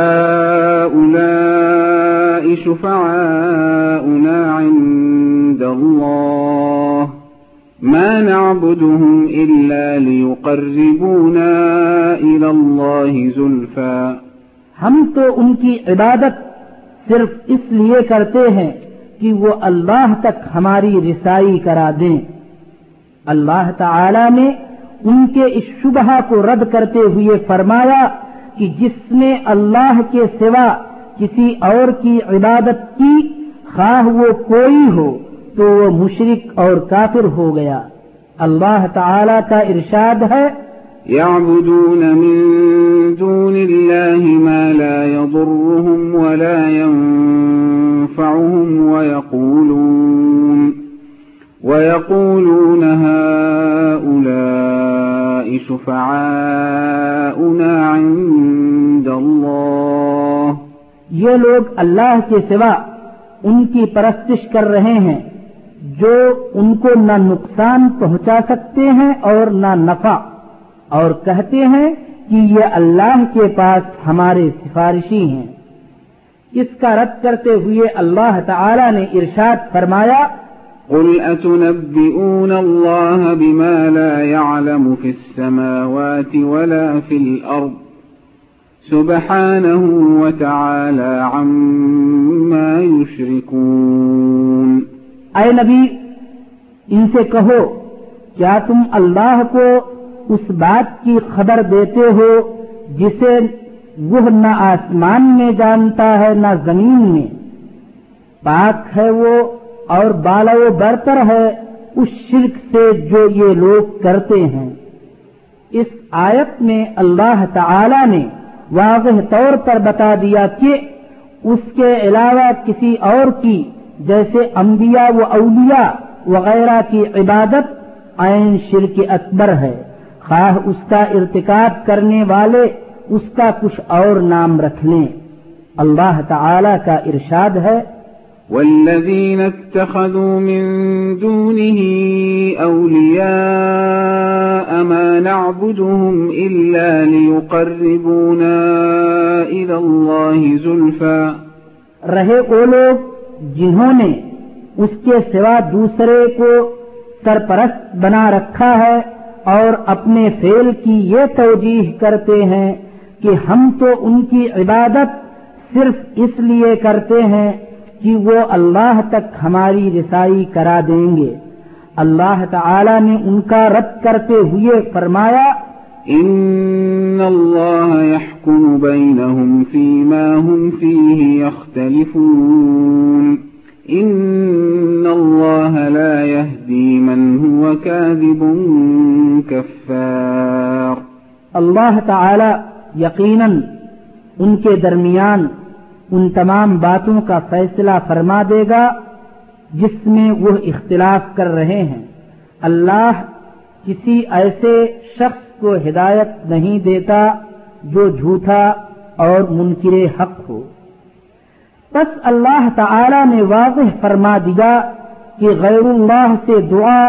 شفعاؤنا عند الله ما نعبدهم إلا ليقربونا إلى الله زلفا۔ ہم تو ان کی عبادت صرف اس لیے کرتے ہیں کہ وہ اللہ تک ہماری رسائی کرا دیں۔ اللہ تعالی نے ان کے اس شبہ کو رد کرتے ہوئے فرمایا کہ جس نے اللہ کے سوا کسی اور کی عبادت کی، خواہ وہ کوئی ہو، تو وہ مشرق اور کافر ہو گیا۔ اللہ تعالی کا ارشاد ہے يعبدون من دون الله ما لا يضرهم ولا ينفعهم ويقولون ويقولون هؤلاء شفعاؤنا عند الله یہ لوگ اللہ کے سوا ان کی پرستش کر رہے ہیں جو ان کو نہ نقصان پہنچا سکتے ہیں اور نہ نفع، اور کہتے ہیں کہ یہ اللہ کے پاس ہمارے سفارشی ہیں۔ اس کا رد کرتے ہوئے اللہ تعالی نے ارشاد فرمایا قل أتنبئون الله بما لا يعلم في السماوات ولا في الأرض سبحانه وتعالى عما يشركون اے نبی، ان سے کہو، کیا تم اللہ کو اس بات کی خبر دیتے ہو جسے وہ نہ آسمان میں جانتا ہے نہ زمین میں؟ پاک ہے وہ اور بالا و برتر ہے اس شرک سے جو یہ لوگ کرتے ہیں۔ اس آیت میں اللہ تعالی نے واضح طور پر بتا دیا کہ اس کے علاوہ کسی اور کی، جیسے انبیاء و اولیاء وغیرہ کی عبادت عین شرک اکبر ہے۔ خواہ اس کا ارتکاب کرنے والے اس کا کچھ اور نام رکھ لیں۔ اللہ تعالی کا ارشاد ہے والذين اتخذوا من دونه أولياء ما نعبدهم إلا ليقربونا إلى الله زلفا. رہے وہ لوگ جنہوں نے اس کے سوا دوسرے کو سرپرست بنا رکھا ہے اور اپنے فیل کی یہ توجیح کرتے ہیں کہ ہم تو ان کی عبادت صرف اس لیے کرتے ہیں کہ وہ اللہ تک ہماری رسائی کرا دیں گے۔ اللہ تعالی نے ان کا رد کرتے ہوئے فرمایا إن الله يحكم بينهم فيما هم فيه يختلفون۔ إن الله لا يهدي من هو كاذب كفار۔ اللہ تعالی یقیناً ان کے درمیان ان تمام باتوں کا فیصلہ فرما دے گا جس میں وہ اختلاف کر رہے ہیں۔ اللہ کسی ایسے شخص کو ہدایت نہیں دیتا جو جھوٹا اور منکر حق ہو۔ بس اللہ تعالی نے واضح فرما دیا کہ غیر اللہ سے دعا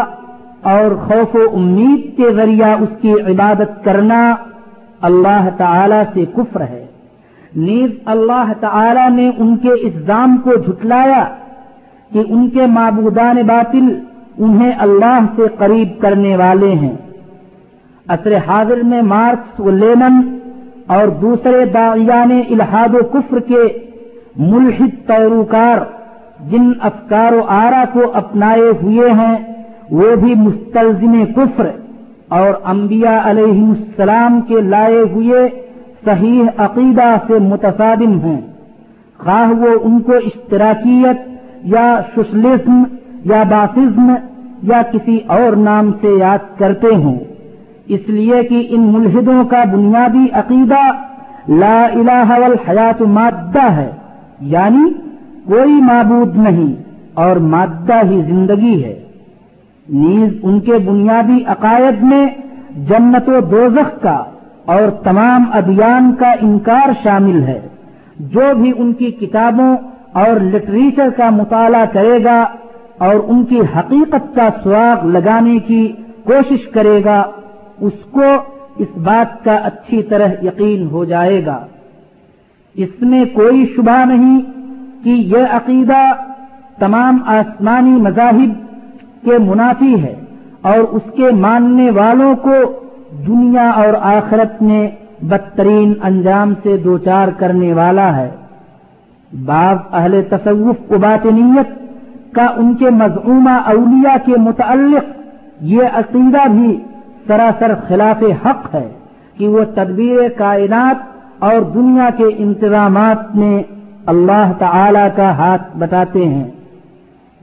اور خوف و امید کے ذریعہ اس کی عبادت کرنا اللہ تعالی سے کفر ہے۔ نیز اللہ تعالی نے ان کے الزام کو جھٹلایا کہ ان کے معبودان باطل انہیں اللہ سے قریب کرنے والے ہیں۔ عصر حاضر میں مارکس و لینن اور دوسرے داعیان الحاد و کفر کے ملحد پیروکار جن افکار و آرا کو اپنائے ہوئے ہیں، وہ بھی مستلزم کفر اور انبیاء علیہ السلام کے لائے ہوئے صحیح عقیدہ سے متصادم ہیں۔ خواہ وہ ان کو اشتراکیت یا سوشلزم یا باسزم یا کسی اور نام سے یاد کرتے ہوں اس لیے کہ ان ملحدوں کا بنیادی عقیدہ لا الہ والحیات مادہ ہے یعنی کوئی معبود نہیں اور مادہ ہی زندگی ہے۔ نیز ان کے بنیادی عقائد میں جنت و دوزخ کا اور تمام ادیان کا انکار شامل ہے۔ جو بھی ان کی کتابوں اور لٹریچر کا مطالعہ کرے گا اور ان کی حقیقت کا سراغ لگانے کی کوشش کرے گا، اس کو اس بات کا اچھی طرح یقین ہو جائے گا۔ اس میں کوئی شبہ نہیں کہ یہ عقیدہ تمام آسمانی مذاہب کے منافی ہے اور اس کے ماننے والوں کو دنیا اور آخرت میں بدترین انجام سے دوچار کرنے والا ہے۔ بعض اہل تصوف کو باطنیت کا ان کے مضعومہ اولیاء کے متعلق یہ عقیدہ بھی سراسر خلاف حق ہے کہ وہ تدبیر کائنات اور دنیا کے انتظامات میں اللہ تعالی کا ہاتھ بتاتے ہیں۔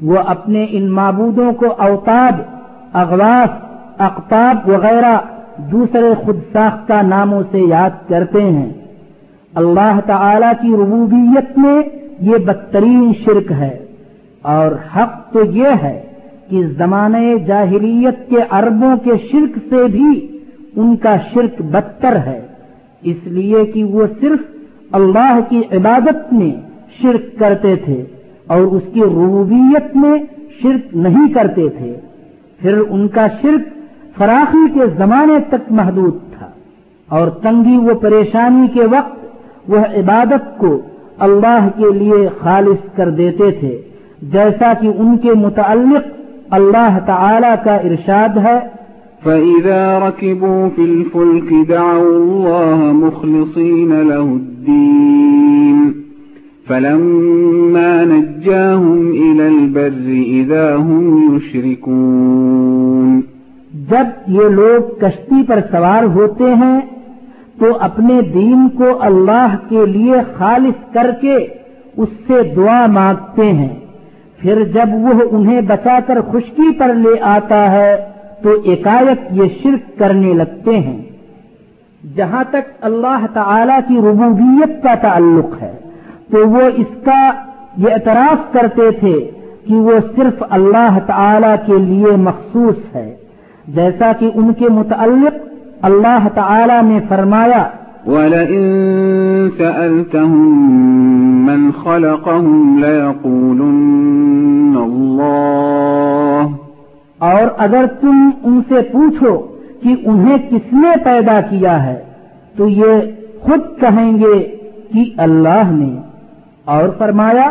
وہ اپنے ان معبودوں کو اوتاد اغواس اقتاب وغیرہ دوسرے خود ساختہ ناموں سے یاد کرتے ہیں۔ اللہ تعالی کی ربوبیت میں یہ بدترین شرک ہے اور حق تو یہ ہے کہ زمانے جاہلیت کے عربوں کے شرک سے بھی ان کا شرک بدتر ہے۔ اس لیے کہ وہ صرف اللہ کی عبادت میں شرک کرتے تھے اور اس کی ربوبیت میں شرک نہیں کرتے تھے۔ پھر ان کا شرک فراخی کے زمانے تک محدود تھا اور تنگی و پریشانی کے وقت وہ عبادت کو اللہ کے لیے خالص کر دیتے تھے، جیسا کہ ان کے متعلق اللہ تعالی کا ارشاد ہے۔ فإذا ركبوا في الفلك دعوا الله مخلصين له الدين فلما نجاهم إلى البر إذا هم يشركون جب یہ لوگ کشتی پر سوار ہوتے ہیں، تو اپنے دین کو اللہ کے لیے خالص کر کے اس سے دعا مانگتے ہیں۔ پھر جب وہ انہیں بچا کر خشکی پر لے آتا ہے، تو ایکائک یہ شرک کرنے لگتے ہیں۔ جہاں تک اللہ تعالی کی ربوبیت کا تعلق ہے، تو وہ اس کا یہ اعتراف کرتے تھے کہ وہ صرف اللہ تعالی کے لیے مخصوص ہے۔ جیسا کہ ان کے متعلق اللہ تعالی نے فرمایا وَلَئِن سَأَلْتَهُم مَّنْ خَلَقَهُمْ لَيَقُولُنَّ اللَّهُ. اور اگر تم ان سے پوچھو کہ انہیں کس نے پیدا کیا ہے تو یہ خود کہیں گے کہ اللہ نے۔ اور فرمایا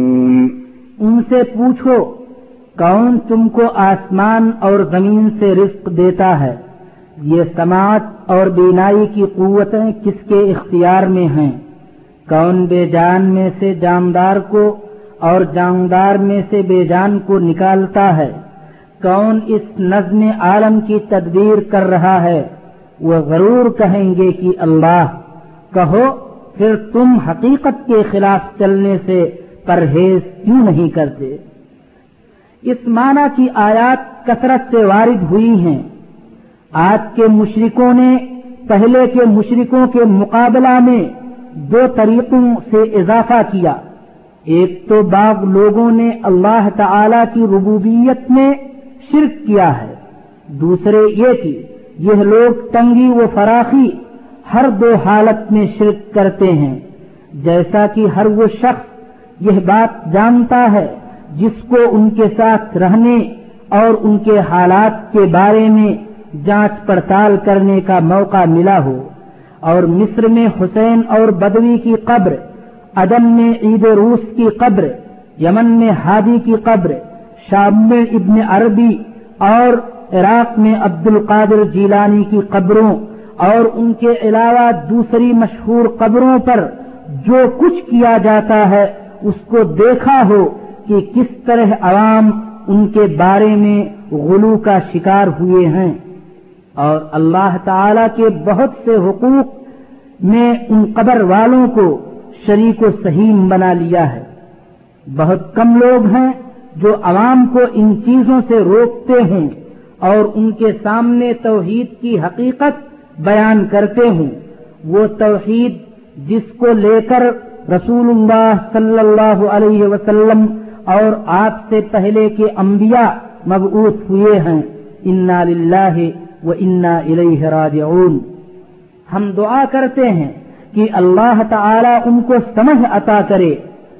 ان سے پوچھو، کون تم کو آسمان اور زمین سے رزق دیتا ہے؟ یہ سماعت اور بینائی کی قوتیں کس کے اختیار میں ہیں؟ کون بے جان میں سے جاندار کو اور جاندار میں سے بے جان کو نکالتا ہے؟ کون اس نظم عالم کی تدبیر کر رہا ہے؟ وہ ضرور کہیں گے کہ اللہ۔ کہو، پھر تم حقیقت کے خلاف چلنے سے پرہیز کیوں نہیں کرتے؟ اس معنی کی آیات کثرت سے وارد ہوئی ہیں۔ آج کے مشرکوں نے پہلے کے مشرکوں کے مقابلہ میں دو طریقوں سے اضافہ کیا۔ ایک تو باغ لوگوں نے اللہ تعالی کی ربوبیت میں شرک کیا ہے۔ دوسرے یہ کہ یہ لوگ تنگی و فراخی ہر دو حالت میں شرک کرتے ہیں، جیسا کہ ہر وہ شخص یہ بات جانتا ہے جس کو ان کے ساتھ رہنے اور ان کے حالات کے بارے میں جانچ پڑتال کرنے کا موقع ملا ہو۔ اور مصر میں حسین اور بدوی کی قبر، عدم میں عید روس کی قبر، یمن میں ہادی کی قبر، شام میں ابن عربی اور عراق میں عبد القادر جیلانی کی قبروں اور ان کے علاوہ دوسری مشہور قبروں پر جو کچھ کیا جاتا ہے اس کو دیکھا ہو کہ کس طرح عوام ان کے بارے میں غلو کا شکار ہوئے ہیں۔ اور اللہ تعالی کے بہت سے حقوق میں ان قبر والوں کو شریک و سہیم بنا لیا ہے۔ بہت کم لوگ ہیں جو عوام کو ان چیزوں سے روکتے ہیں اور ان کے سامنے توحید کی حقیقت بیان کرتے ہیں۔ وہ توحید جس کو لے کر رسول اللہ صلی اللہ علیہ وسلم اور آپ سے پہلے کے انبیاء مبعوث ہوئے ہیں۔ انا للہ و انا الیہ راجعون۔ ہم دعا کرتے ہیں کہ اللہ تعالی ان کو سمجھ عطا کرے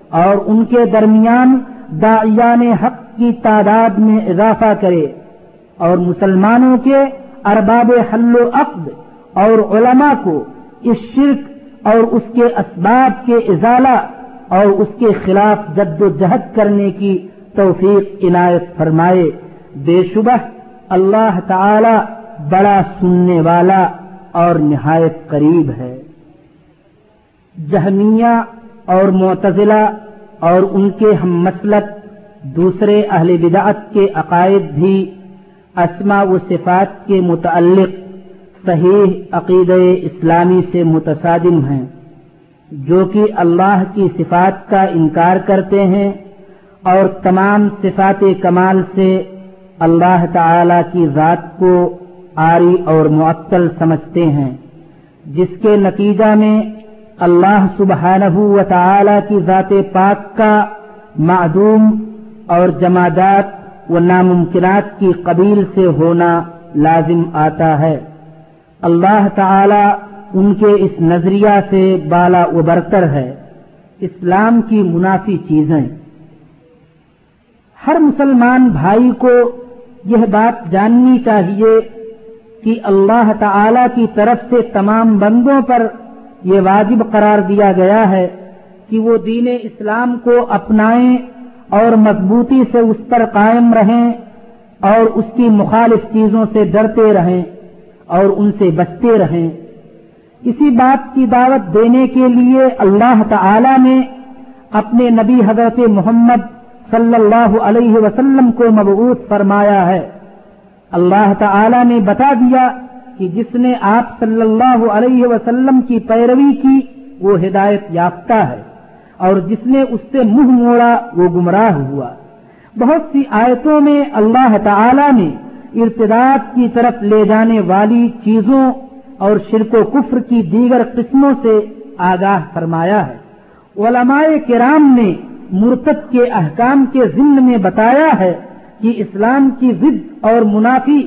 اور ان کے درمیان داعیان حق کی تعداد میں اضافہ کرے اور مسلمانوں کے ارباب حل و عقد اور علماء کو اس شرک اور اس کے اسباب کے ازالہ اور اس کے خلاف جد و جہد کرنے کی توفیق عنایت فرمائے۔ بے شبہ اللہ تعالی بڑا سننے والا اور نہایت قریب ہے۔ جہمیہ اور معتزلہ اور ان کے ہم مسلک، دوسرے اہل بدعت کے عقائد بھی اسما و صفات کے متعلق صحیح عقید اسلامی سے متصادم ہیں، جو کہ اللہ کی صفات کا انکار کرتے ہیں اور تمام صفات کمال سے اللہ تعالی کی ذات کو آری اور معطل سمجھتے ہیں، جس کے نتیجہ میں اللہ سبحانہ و تعالی کی ذات پاک کا معدوم اور جمادات و ناممکنات کی قبیل سے ہونا لازم آتا ہے۔ اللہ تعالی ان کے اس نظریہ سے بالا ابرتر ہے۔ اسلام کی منافی چیزیں۔ ہر مسلمان بھائی کو یہ بات جاننی چاہیے کہ اللہ تعالی کی طرف سے تمام بندوں پر یہ واجب قرار دیا گیا ہے کہ وہ دین اسلام کو اپنائیں اور مضبوطی سے اس پر قائم رہیں اور اس کی مخالف چیزوں سے ڈرتے رہیں۔ اور ان سے بچتے رہیں۔ اسی بات کی دعوت دینے کے لیے اللہ تعالی نے اپنے نبی حضرت محمد صلی اللہ علیہ وسلم کو مبعوث فرمایا ہے۔ اللہ تعالی نے بتا دیا کہ جس نے آپ صلی اللہ علیہ وسلم کی پیروی کی، وہ ہدایت یافتہ ہے۔ اور جس نے اس سے منہ موڑا، وہ گمراہ ہوا۔ بہت سی آیتوں میں اللہ تعالی نے ارتداد کی طرف لے جانے والی چیزوں اور شرک و کفر کی دیگر قسموں سے آگاہ فرمایا ہے۔ علماء کرام نے مرتد کے احکام کے ضمن میں بتایا ہے کہ اسلام کی ضد اور منافی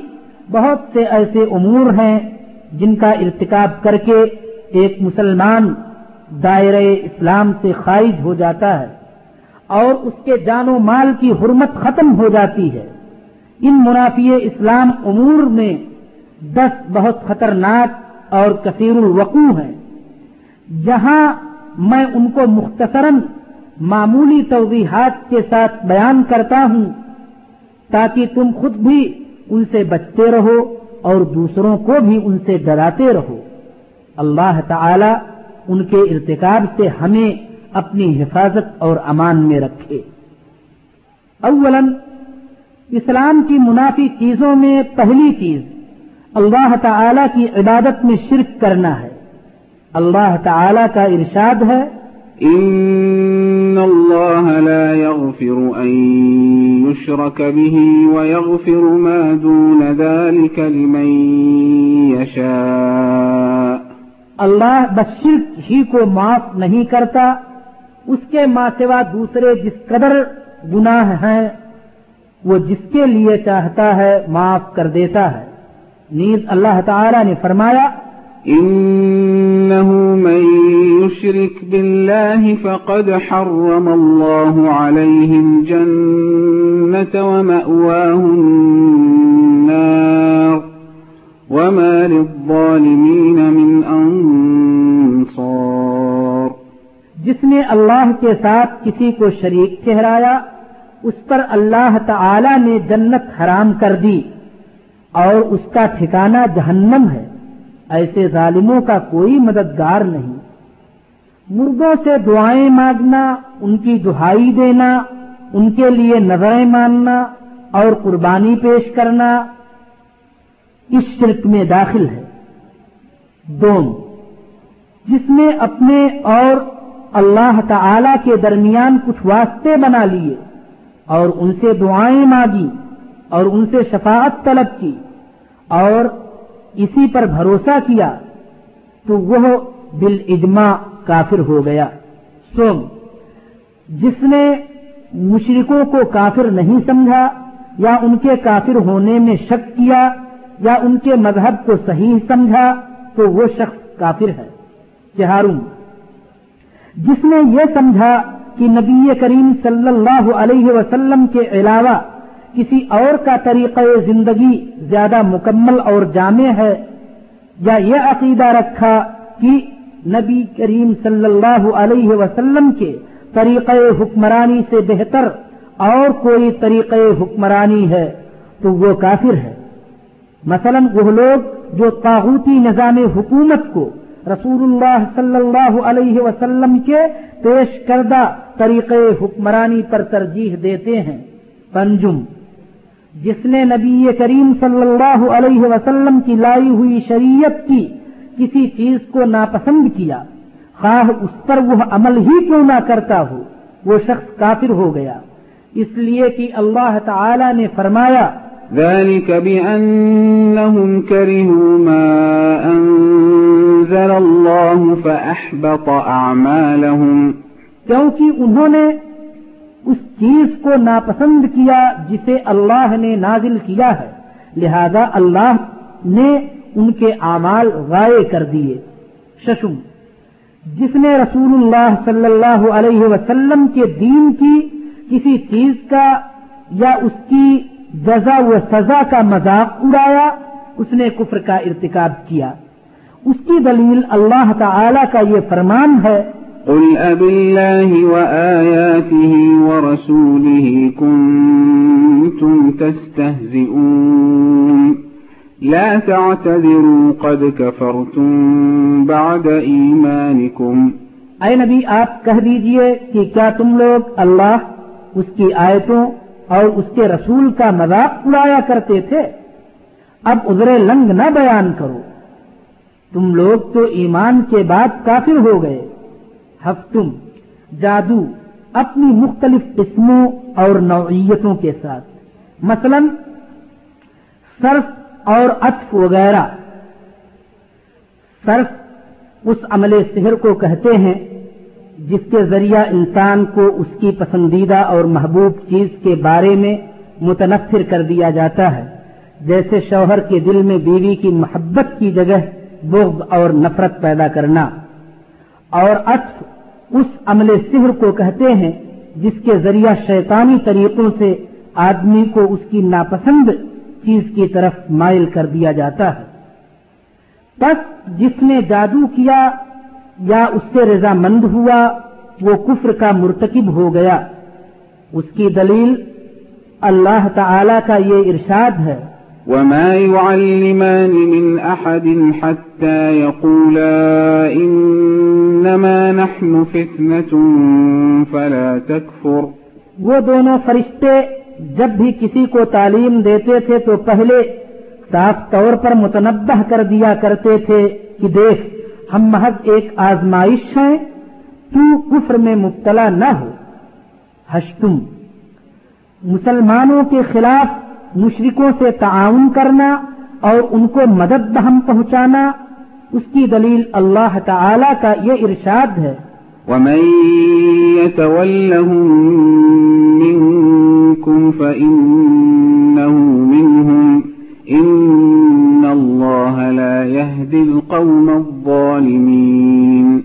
بہت سے ایسے امور ہیں جن کا ارتکاب کر کے ایک مسلمان دائرہ اسلام سے خارج ہو جاتا ہے اور اس کے جان و مال کی حرمت ختم ہو جاتی ہے۔ ان منافی اسلام امور میں دس بہت خطرناک اور کثیر الوقوع ہیں۔ جہاں میں ان کو مختصراً معمولی توضیحات کے ساتھ بیان کرتا ہوں، تاکہ تم خود بھی ان سے بچتے رہو اور دوسروں کو بھی ان سے ڈراتے رہو۔ اللہ تعالی ان کے ارتکاب سے ہمیں اپنی حفاظت اور امان میں رکھے۔ اولا اسلام کی منافی چیزوں میں پہلی چیز اللہ تعالی کی عبادت میں شرک کرنا ہے۔ اللہ تعالی کا ارشاد ہے۔ إن الله لا يغفر أن يشرك به ويغفر ما دون ذلك لمن يشاء اللہ بس شرک ہی کو معاف نہیں کرتا اس کے ماں سوا دوسرے جس قدر گناہ ہیں وہ جس کے لیے چاہتا ہے معاف کر دیتا ہے۔ نیز اللہ تعالی نے فرمایا إنه من يشرك بالله فقد حرم الله عليه الجنة ومأواه النار وما للظالمين من أنصار۔ جس نے اللہ کے ساتھ کسی کو شریک ٹھہرایا اس پر اللہ تعالی نے جنت حرام کر دی اور اس کا ٹھکانہ جہنم ہے۔ ایسے ظالموں کا کوئی مددگار نہیں۔ مردوں سے دعائیں مانگنا، ان کی دہائی دینا، ان کے لیے نظریں ماننا اور قربانی پیش کرنا اس شرک میں داخل ہے۔ دوم، جس نے اپنے اور اللہ تعالی کے درمیان کچھ واسطے بنا لیے اور ان سے دعائیں مانگی اور ان سے شفاعت طلب کی اور اسی پر بھروسہ کیا تو وہ بال کافر ہو گیا۔ سوم، جس نے مشرکوں کو کافر نہیں سمجھا یا ان کے کافر ہونے میں شک کیا یا ان کے مذہب کو صحیح سمجھا تو وہ شخص کافر ہے۔ چہارم، جس نے یہ سمجھا کہ نبی کریم صلی اللہ علیہ وسلم کے علاوہ کسی اور کا طریقہ زندگی زیادہ مکمل اور جامع ہے یا یہ عقیدہ رکھا کہ نبی کریم صلی اللہ علیہ وسلم کے طریقہ حکمرانی سے بہتر اور کوئی طریقہ حکمرانی ہے تو وہ کافر ہے۔ مثلا وہ لوگ جو تاغوتی نظام حکومت کو رسول اللہ صلی اللہ علیہ وسلم کے پیش کردہ طریقہ حکمرانی پر ترجیح دیتے ہیں۔ پنجم، جس نے نبی کریم صلی اللہ علیہ وسلم کی لائی ہوئی شریعت کی کسی چیز کو ناپسند کیا، خواہ اس پر وہ عمل ہی کیوں نہ کرتا ہو، وہ شخص کافر ہو گیا۔ اس لیے کہ اللہ تعالی نے فرمایا ذلك بأنهم كرهوا ما أنزل الله فأحبط أعمالهم. کیونکہ انہوں نے اس چیز کو ناپسند کیا جسے اللہ نے نازل کیا ہے، لہذا اللہ نے ان کے اعمال غائے کر دیے۔ ششم، جس نے رسول اللہ صلی اللہ علیہ وسلم کے دین کی کسی چیز کا یا اس کی جزا و سزا کا مذاق اڑایا اس نے کفر کا ارتکاب کیا۔ اس کی دلیل اللہ تعالی کا یہ فرمان ہے قل أب الله وآياته ورسوله كنتم تستهزئون۔ لا تعتذروا قد كفرتم بعد إيمانكم۔ اے نبی آپ کہہ دیجیے کہ کیا تم لوگ اللہ اس کی آیتوں اور اس کے رسول کا مذاق اڑایا کرتے تھے۔ اب ادھر لنگ نہ بیان کرو۔ تم لوگ تو ایمان کے بعد کافر ہو گئے۔ ہفتم جادو، اپنی مختلف قسموں اور نوعیتوں کے ساتھ۔ مثلا صرف اور اطف وغیرہ۔ صرف اس عمل سحر کو کہتے ہیں جس کے ذریعہ انسان کو اس کی پسندیدہ اور محبوب چیز کے بارے میں متنفر کر دیا جاتا ہے۔ جیسے شوہر کے دل میں بیوی کی محبت کی جگہ بغض اور نفرت پیدا کرنا۔ اور اطف اس عمل سحر کو کہتے ہیں جس کے ذریعہ شیطانی طریقوں سے آدمی کو اس کی ناپسند چیز کی طرف مائل کر دیا جاتا ہے۔ بس جس نے جادو کیا یا اس سے رضامند ہوا وہ کفر کا مرتکب ہو گیا۔ اس کی دلیل اللہ تعالی کا یہ ارشاد ہے۔ وما يعلمان من أحد حتى يقولا إنما نحن فتنة فلا تكفر۔ وہ دونوں فرشتے جب بھی کسی کو تعلیم دیتے تھے تو پہلے صاف طور پر متنبع کر دیا کرتے تھے کہ دیکھ ہم محض ایک آزمائش ہیں، تو کفر میں مبتلا نہ ہو۔ ہشتم، مسلمانوں کے خلاف مشرکوں سے تعاون کرنا اور ان کو مدد بہم پہنچانا، اس کی دلیل اللہ تعالی کا یہ ارشاد ہے۔ ومن يتولهم منكم فإنه منهم الله لا يهدي القوم الظالمين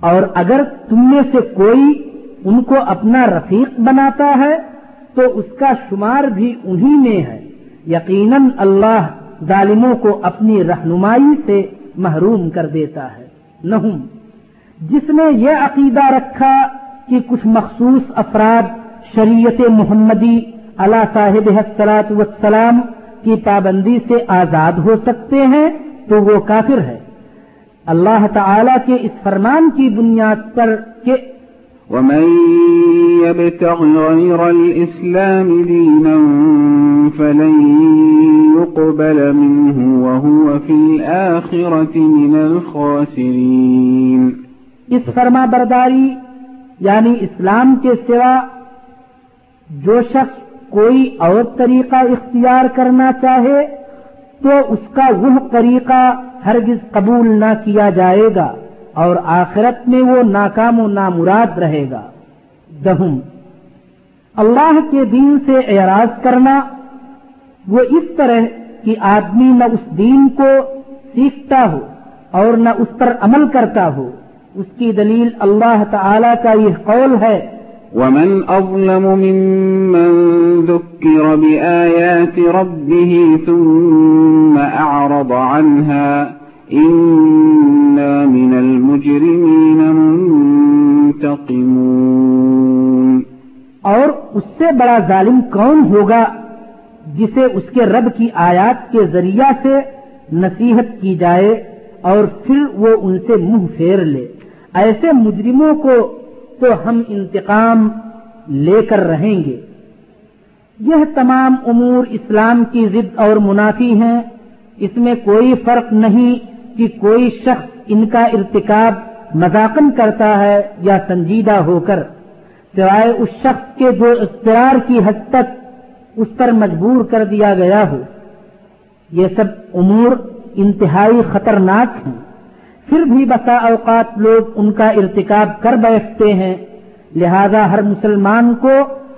اور اگر تم میں سے کوئی ان کو اپنا رفیق بناتا ہے، تو اس کا شمار بھی انہی میں ہے۔ یقیناً اللہ ظالموں کو اپنی رہنمائی سے محروم کر دیتا ہے۔ نہم جس نے یہ عقیدہ رکھا کہ کچھ مخصوص افراد شریعت محمدی اللہ صاحب حسلات وسلام کی پابندی سے آزاد ہو سکتے ہیں تو وہ کافر ہے۔ اللہ تعالی کے اس فرمان کی بنیاد پر کہ ومن يبتغ غير الإسلام دينا فلن يقبل منه وهو في الآخرة من الخاسرين۔ اس فرما برداری یعنی اسلام کے سوا جو شخص کوئی اور طریقہ اختیار کرنا چاہے تو اس کا وہ طریقہ ہرگز قبول نہ کیا جائے گا اور آخرت میں وہ ناکام و نامراد رہے گا۔ دہم۔ اللہ کے دین سے اعراض کرنا وہ اس طرح کہ آدمی نہ اس دین کو سیکھتا ہو اور نہ اس پر عمل کرتا ہو۔ اس کی دلیل اللہ تعالی کا یہ قول ہے ومن أظلم ممن ذكر بآيات ربه ثم أعرض عنها إنا من المجرمين منتقمون. اور اس سے بڑا ظالم کون ہوگا جسے اس کے رب کی آیات کے ذریعہ سے نصیحت کی جائے اور پھر وہ ان سے منہ پھیر لے؟ ایسے مجرموں کو تو ہم انتقام لے کر رہیں گے۔ یہ تمام امور اسلام کی ضد اور منافی ہیں۔ اس میں کوئی فرق نہیں کہ کوئی شخص ان کا ارتکاب مذاقن کرتا ہے یا سنجیدہ ہو کر۔ سوائے اس شخص کے جو اختیار کی حد تک اس پر مجبور کر دیا گیا ہو۔ یہ سب امور انتہائی خطرناک ہیں۔ پھر بھی بسا اوقات لوگ ان کا ارتکاب کر بیٹھتے ہیں۔ لہذا ہر مسلمان کو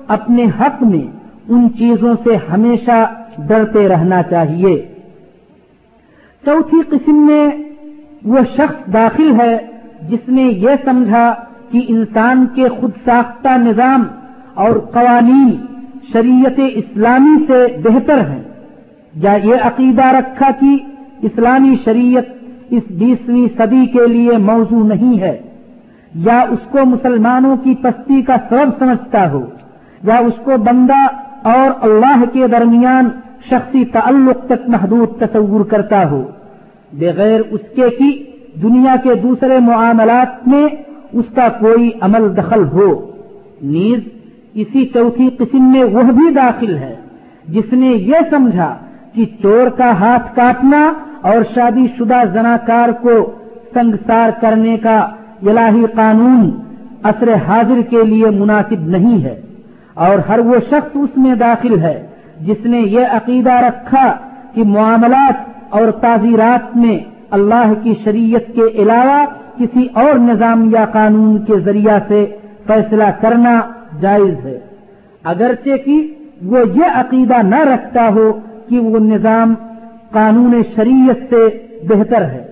اپنے حق میں ان چیزوں سے ہمیشہ ڈرتے رہنا چاہیے۔ چوتھی قسم میں وہ شخص داخل ہے جس نے یہ سمجھا کہ انسان کے خود ساختہ نظام اور قوانین شریعت اسلامی سے بہتر ہیں۔ یا یہ عقیدہ رکھا کہ اسلامی شریعت اس بیسویں صدی کے لیے موضوع نہیں ہے۔ یا اس کو مسلمانوں کی پستی کا سبب سمجھتا ہو، یا اس کو بندہ اور اللہ کے درمیان شخصی تعلق تک محدود تصور کرتا ہو۔ بغیر اس کے کی دنیا کے دوسرے معاملات میں اس کا کوئی عمل دخل ہو۔ نیز اسی چوتھی قسم میں وہ بھی داخل ہے، جس نے یہ سمجھا کہ چور کا ہاتھ کاٹنا اور شادی شدہ زناکار کو سنگسار کرنے کا الہی قانون اثر حاضر کے لیے مناسب نہیں ہے اور ہر وہ شخص اس میں داخل ہے جس نے یہ عقیدہ رکھا کہ معاملات اور تعزیرات میں اللہ کی شریعت کے علاوہ کسی اور نظام یا قانون کے ذریعہ سے فیصلہ کرنا جائز ہے۔ اگرچہ کہ وہ یہ عقیدہ نہ رکھتا ہو کہ وہ نظام قانون شریعت سے بہتر ہے۔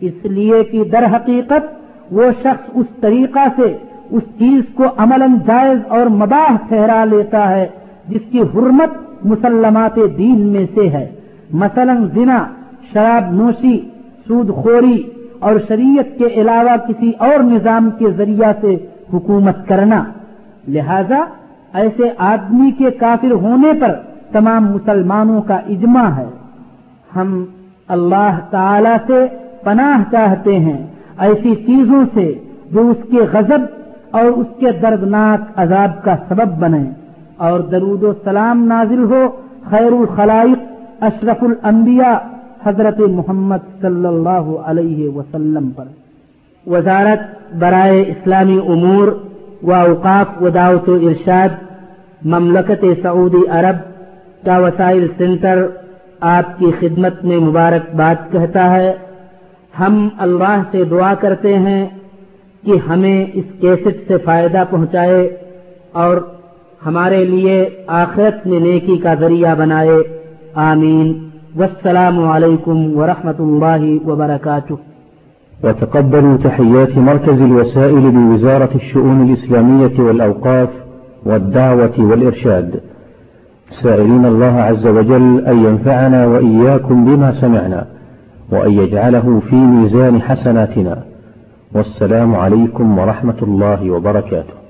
اس لیے کہ در حقیقت وہ شخص اس طریقہ سے اس چیز کو عمل جائز اور مباح ٹھہرا لیتا ہے جس کی حرمت مسلمات دین میں سے ہے۔ مثلا زنا، شراب نوشی، سود خوری اور شریعت کے علاوہ کسی اور نظام کے ذریعہ سے حکومت کرنا۔ لہذا ایسے آدمی کے کافر ہونے پر تمام مسلمانوں کا اجماع ہے۔ ہم اللہ تعالی سے پناہ چاہتے ہیں ایسی چیزوں سے جو اس کے غضب اور اس کے دردناک عذاب کا سبب بنے اور درود و سلام نازل ہو خیر الخلائق اشرف الانبیاء حضرت محمد صلی اللہ علیہ وسلم پر۔ وزارت برائے اسلامی امور و اوقاف و دعوت و ارشاد مملکت سعودی عرب کا وسائل سینٹر آپ کی خدمت میں مبارکباد کہتا ہے۔ ہم اللہ سے دعا کرتے ہیں کہ ہمیں اس کیسٹ سے فائدہ پہنچائے اور ہمارے لیے آخرت میں نیکی کا ذریعہ بنائے۔ آمین۔ والسلام علیکم ورحمۃ اللہ وبرکاتہ۔ وتقبلوا تحيات مركز الوسائل بوزارة الشؤون الإسلامية والأوقاف والدعوة والإرشاد۔ سائلين الله عز وجل أن ينفعنا وإياكم بما سمعنا وأن يجعله في ميزان حسناتنا والسلام عليكم ورحمة الله وبركاته